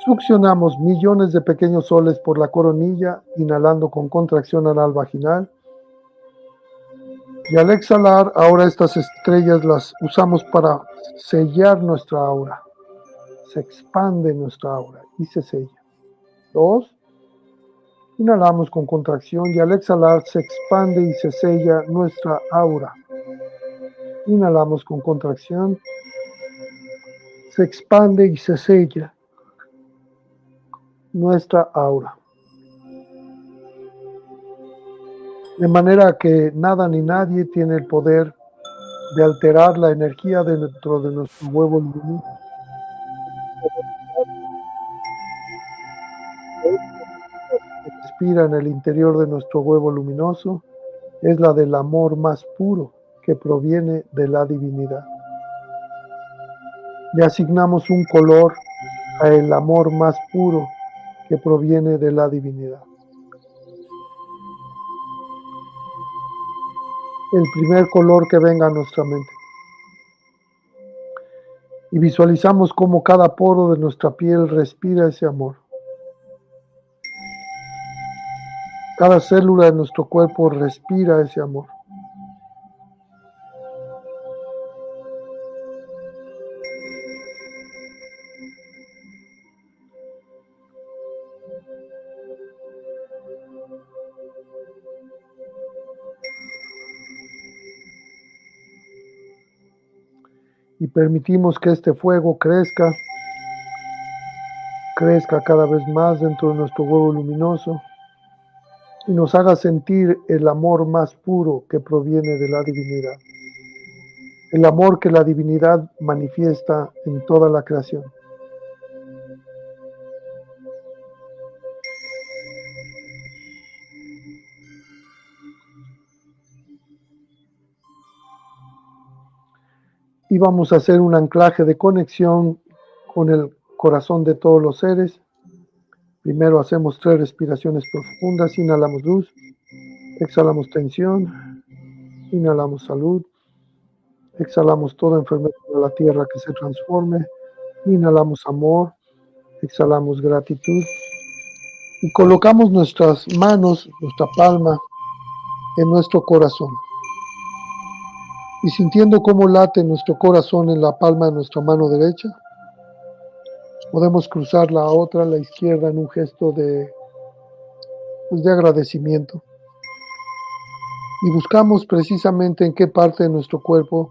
Succionamos millones de pequeños soles por la coronilla, inhalando con contracción anal vaginal. Y al exhalar, ahora estas estrellas las usamos para sellar nuestra aura. Se expande nuestra aura y se sella. Dos. Inhalamos con contracción y al exhalar se expande y se sella nuestra aura. Inhalamos con contracción. Se expande y se sella nuestra aura. De manera que nada ni nadie tiene el poder de alterar la energía dentro de nuestro huevo luminoso en el interior de nuestro huevo luminoso es la del amor más puro que proviene de la divinidad. Le asignamos un color a el amor más puro que proviene de la divinidad. El primer color que venga a nuestra mente. Y visualizamos cómo cada poro de nuestra piel respira ese amor. Cada célula de nuestro cuerpo respira ese amor. Permitimos que este fuego crezca crezca cada vez más dentro de nuestro huevo luminoso y nos haga sentir el amor más puro que proviene de la divinidad, el amor que la divinidad manifiesta en toda la creación. Y vamos a hacer un anclaje de conexión con el corazón de todos los seres Primero hacemos tres respiraciones profundas, inhalamos luz, exhalamos tensión, inhalamos salud, exhalamos toda enfermedad de la tierra que se transforme, inhalamos amor, exhalamos gratitud y colocamos nuestras manos, nuestra palma en nuestro corazón. Y sintiendo cómo late nuestro corazón en la palma de nuestra mano derecha, Podemos cruzar la otra, la izquierda, en un gesto de, pues, de agradecimiento. Y buscamos precisamente en qué parte de nuestro cuerpo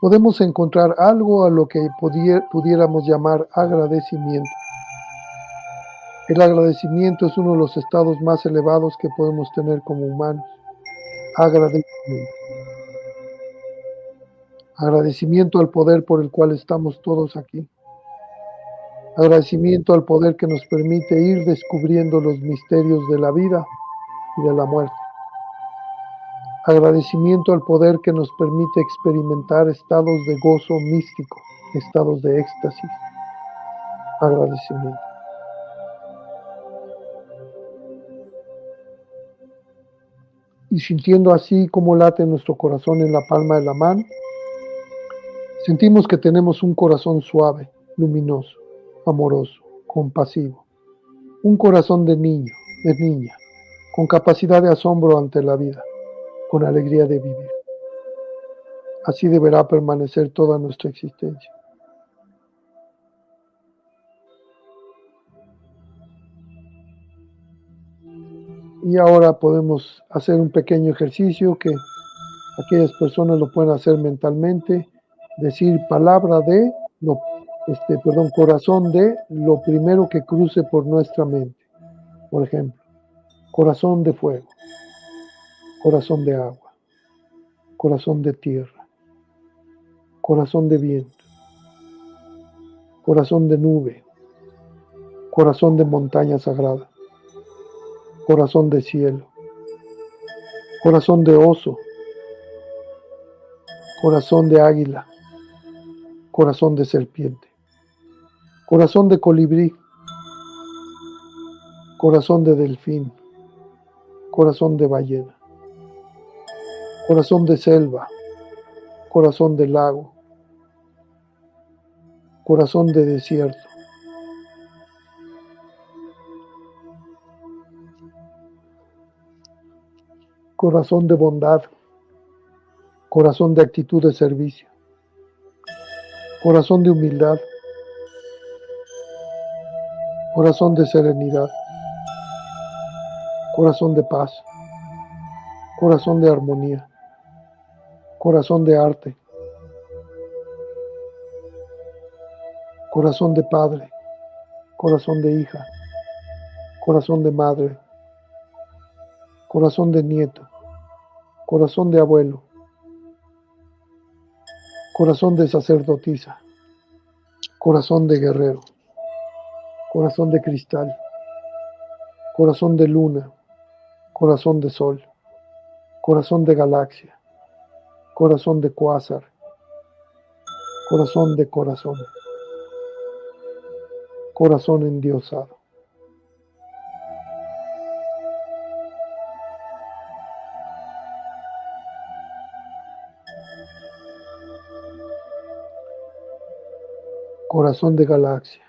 podemos encontrar algo a lo que pudiéramos llamar agradecimiento. El agradecimiento es uno de los estados más elevados que podemos tener como humanos. Agradecimiento. Agradecimiento al poder por el cual estamos todos aquí. Agradecimiento al poder que nos permite ir descubriendo los misterios de la vida y de la muerte. Agradecimiento al poder que nos permite experimentar estados de gozo místico, estados de éxtasis. Agradecimiento. Y sintiendo así como late nuestro corazón en la palma de la mano, sentimos que tenemos un corazón suave, luminoso amoroso, compasivo, un corazón de niño, de niña, con capacidad de asombro ante la vida, con alegría de vivir. Así deberá permanecer toda nuestra existencia. Y ahora podemos hacer un pequeño ejercicio que aquellas personas lo pueden hacer mentalmente, decir palabra de lo este, perdón, corazón de lo primero que cruce por nuestra mente. Por ejemplo, corazón de fuego, corazón de agua, corazón de tierra, corazón de viento, corazón de nube, corazón de montaña sagrada, corazón de cielo, corazón de oso, corazón de águila, corazón de serpiente corazón de colibrí, corazón de delfín, corazón de ballena, corazón de selva, corazón de lago, corazón de desierto. Corazón de bondad, corazón de actitud de servicio, corazón de humildad, corazón de serenidad, corazón de paz, corazón de armonía, corazón de arte, corazón de padre, corazón de hija, corazón de madre, corazón de nieto, corazón de abuelo, corazón de sacerdotisa, corazón de guerrero. Corazón de cristal, corazón de luna, corazón de sol, corazón de galaxia, corazón de cuásar, corazón de corazón, corazón endiosado. Corazón de galaxia.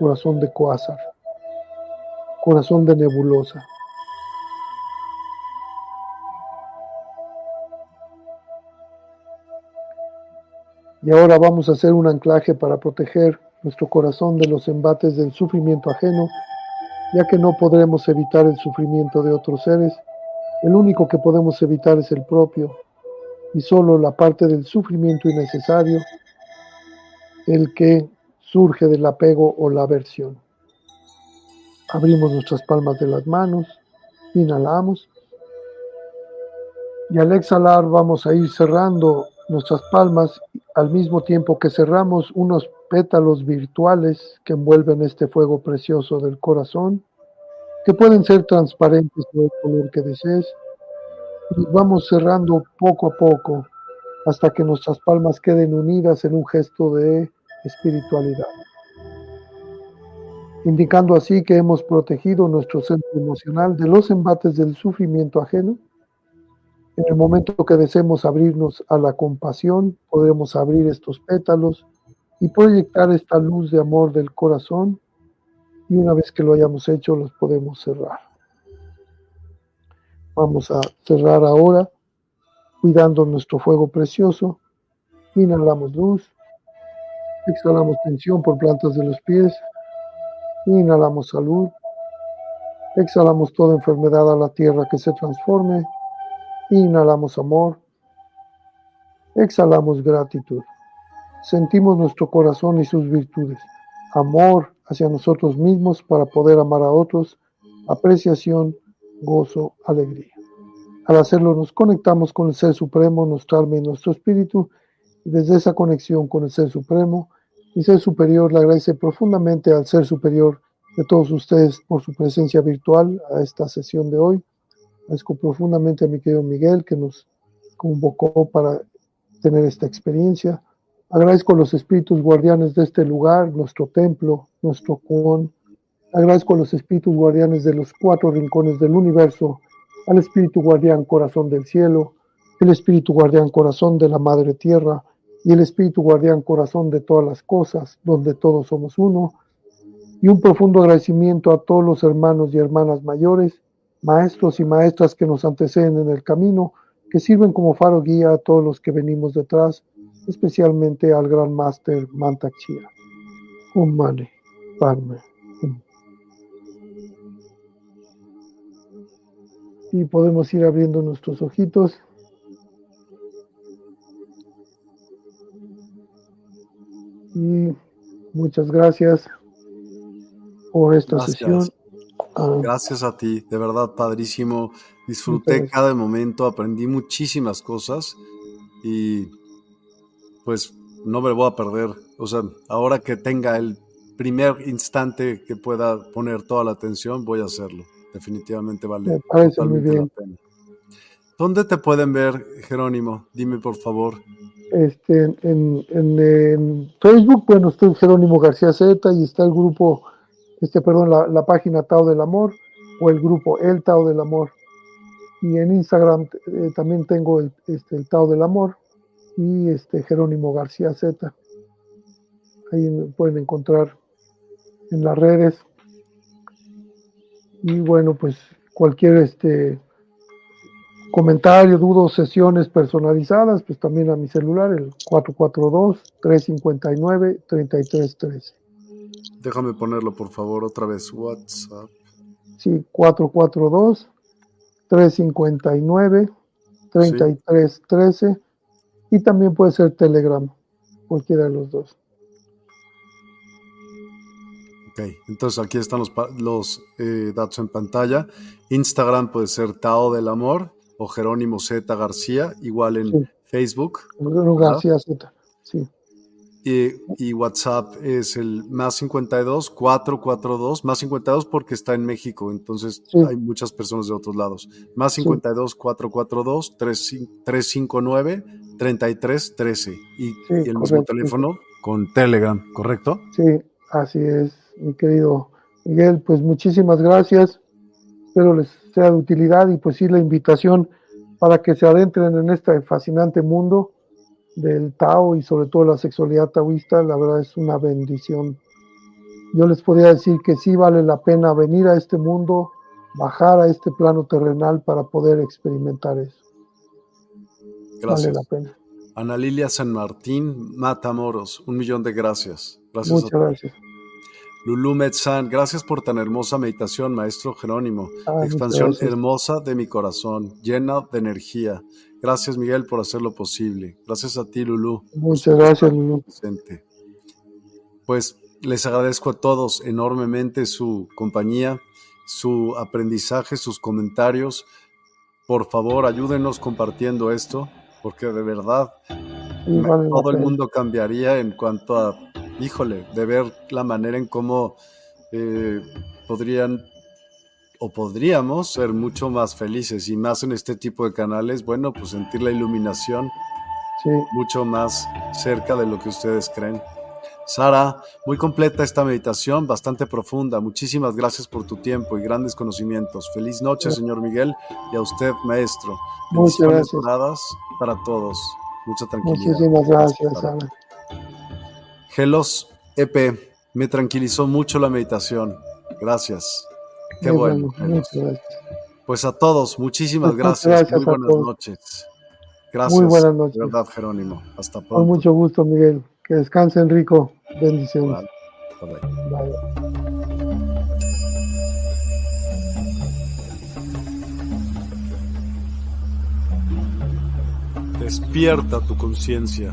Corazón de cuásar, corazón de nebulosa. Y ahora vamos a hacer un anclaje para proteger nuestro corazón de los embates del sufrimiento ajeno, ya que no podremos evitar el sufrimiento de otros seres, el único que podemos evitar es el propio, y solo la parte del sufrimiento innecesario, el que surge del apego o la aversión. Abrimos nuestras palmas de las manos, inhalamos y al exhalar vamos a ir cerrando nuestras palmas al mismo tiempo que cerramos unos pétalos virtuales que envuelven este fuego precioso del corazón, que pueden ser transparentes del color que desees. Y vamos cerrando poco a poco hasta que nuestras palmas queden unidas en un gesto de espiritualidad, indicando así que hemos protegido nuestro centro emocional de los embates del sufrimiento ajeno. En el momento que deseemos abrirnos a la compasión, podremos abrir estos pétalos y proyectar esta luz de amor del corazón y una vez que lo hayamos hecho los podemos cerrar. Vamos a cerrar ahora cuidando nuestro fuego precioso. Inhalamos luz, exhalamos tensión por plantas de los pies, inhalamos salud, exhalamos toda enfermedad a la tierra que se transforme, inhalamos amor, exhalamos gratitud. Sentimos nuestro corazón y sus virtudes, amor hacia nosotros mismos para poder amar a otros, apreciación, gozo, alegría. Al hacerlo nos conectamos con el Ser Supremo, nuestro alma y nuestro espíritu, desde esa conexión con el Ser Supremo y Ser Superior le agradece profundamente al Ser Superior de todos ustedes por su presencia virtual a esta sesión de hoy. Agradezco profundamente a mi querido Miguel que nos convocó para tener esta experiencia. Agradezco a los espíritus guardianes de este lugar, nuestro templo, nuestro con. Agradezco a los espíritus guardianes de los cuatro rincones del universo, al espíritu guardián corazón del cielo, el espíritu guardián corazón de la madre tierra y el espíritu guardián corazón de todas las cosas, donde todos somos uno. Y un profundo agradecimiento a todos los hermanos y hermanas mayores, maestros y maestras que nos anteceden en el camino, que sirven como faro guía a todos los que venimos detrás especialmente al gran máster Mantakshia. Un mane, padme. Y podemos ir abriendo nuestros ojitos. Y muchas gracias por esta sesión. Ah. Gracias a ti, de verdad, padrísimo. Disfruté cada momento, aprendí muchísimas cosas y pues no me voy a perder. O sea, ahora que tenga el primer instante que pueda poner toda la atención, voy a hacerlo. Definitivamente vale totalmente la pena. ¿Dónde te pueden ver, Jerónimo? Dime por favor. Este, en, Facebook, bueno, estoy Jerónimo García Z y está el grupo, este, perdón, la, página Tao del Amor o el grupo El Tao del Amor. Y en Instagram eh, también tengo el, este, el Tao del Amor y este Jerónimo García Z. Ahí pueden encontrar en las redes. Y bueno, pues cualquier este comentario, dudas, sesiones personalizadas, pues también a mi celular, el 442-359-3313. Déjame ponerlo por favor otra vez, WhatsApp. Sí, 442-359-3313 y también puede ser Telegram, cualquiera de los dos. Ok, entonces aquí están los, los eh, datos en pantalla. Instagram puede ser Tao del Amor o Jerónimo Z García, igual en Facebook. García Z, sí. Y, WhatsApp es el más 52 442, más 52 porque está en México, entonces hay muchas personas de otros lados. Más 52 442 359 3313 y, y el mismo teléfono con Telegram, ¿correcto? Sí, así es, mi querido Miguel, pues muchísimas gracias. Espero les sea de utilidad y pues sí la invitación para que se adentren en este fascinante mundo del Tao y sobre todo la sexualidad taoísta, la verdad es una bendición. Yo les podría decir que sí vale la pena venir a este mundo, bajar a este plano terrenal para poder experimentar eso. Gracias. Vale la pena. Ana Lilia San Martín, Matamoros, un millón de gracias. Gracias Muchas gracias. Lulú Metzán, gracias por tan hermosa meditación, maestro Jerónimo. Ah, Expansión hermosa de mi corazón, llena de energía. Gracias, Miguel, por hacerlo posible. Gracias a ti, Lulú. Muchas gracias, Lulú. pues les agradezco a todos enormemente su compañía, su aprendizaje, sus comentarios. Por favor, ayúdenos compartiendo esto, porque de verdad todo el mundo cambiaría en cuanto a, híjole, de ver la manera en cómo eh, podrían o podríamos ser mucho más felices y más en este tipo de canales, bueno, pues sentir la iluminación mucho más cerca de lo que ustedes creen. Sara, muy completa esta meditación, bastante profunda. Muchísimas gracias por tu tiempo y grandes conocimientos. Feliz noche, señor Miguel, y a usted, maestro. Muchas gracias. para todos. Mucha tranquilidad. Muchísimas gracias, Sara. Gelos EP, me tranquilizó mucho la meditación. Gracias. Qué bueno. Pues a todos, muchísimas gracias. Muy buenas noches. Gracias. Muy buenas noches. verdad, Jerónimo. Hasta pronto. Con mucho gusto, Miguel. Que descansen rico. Bendiciones. Despierta tu conciencia.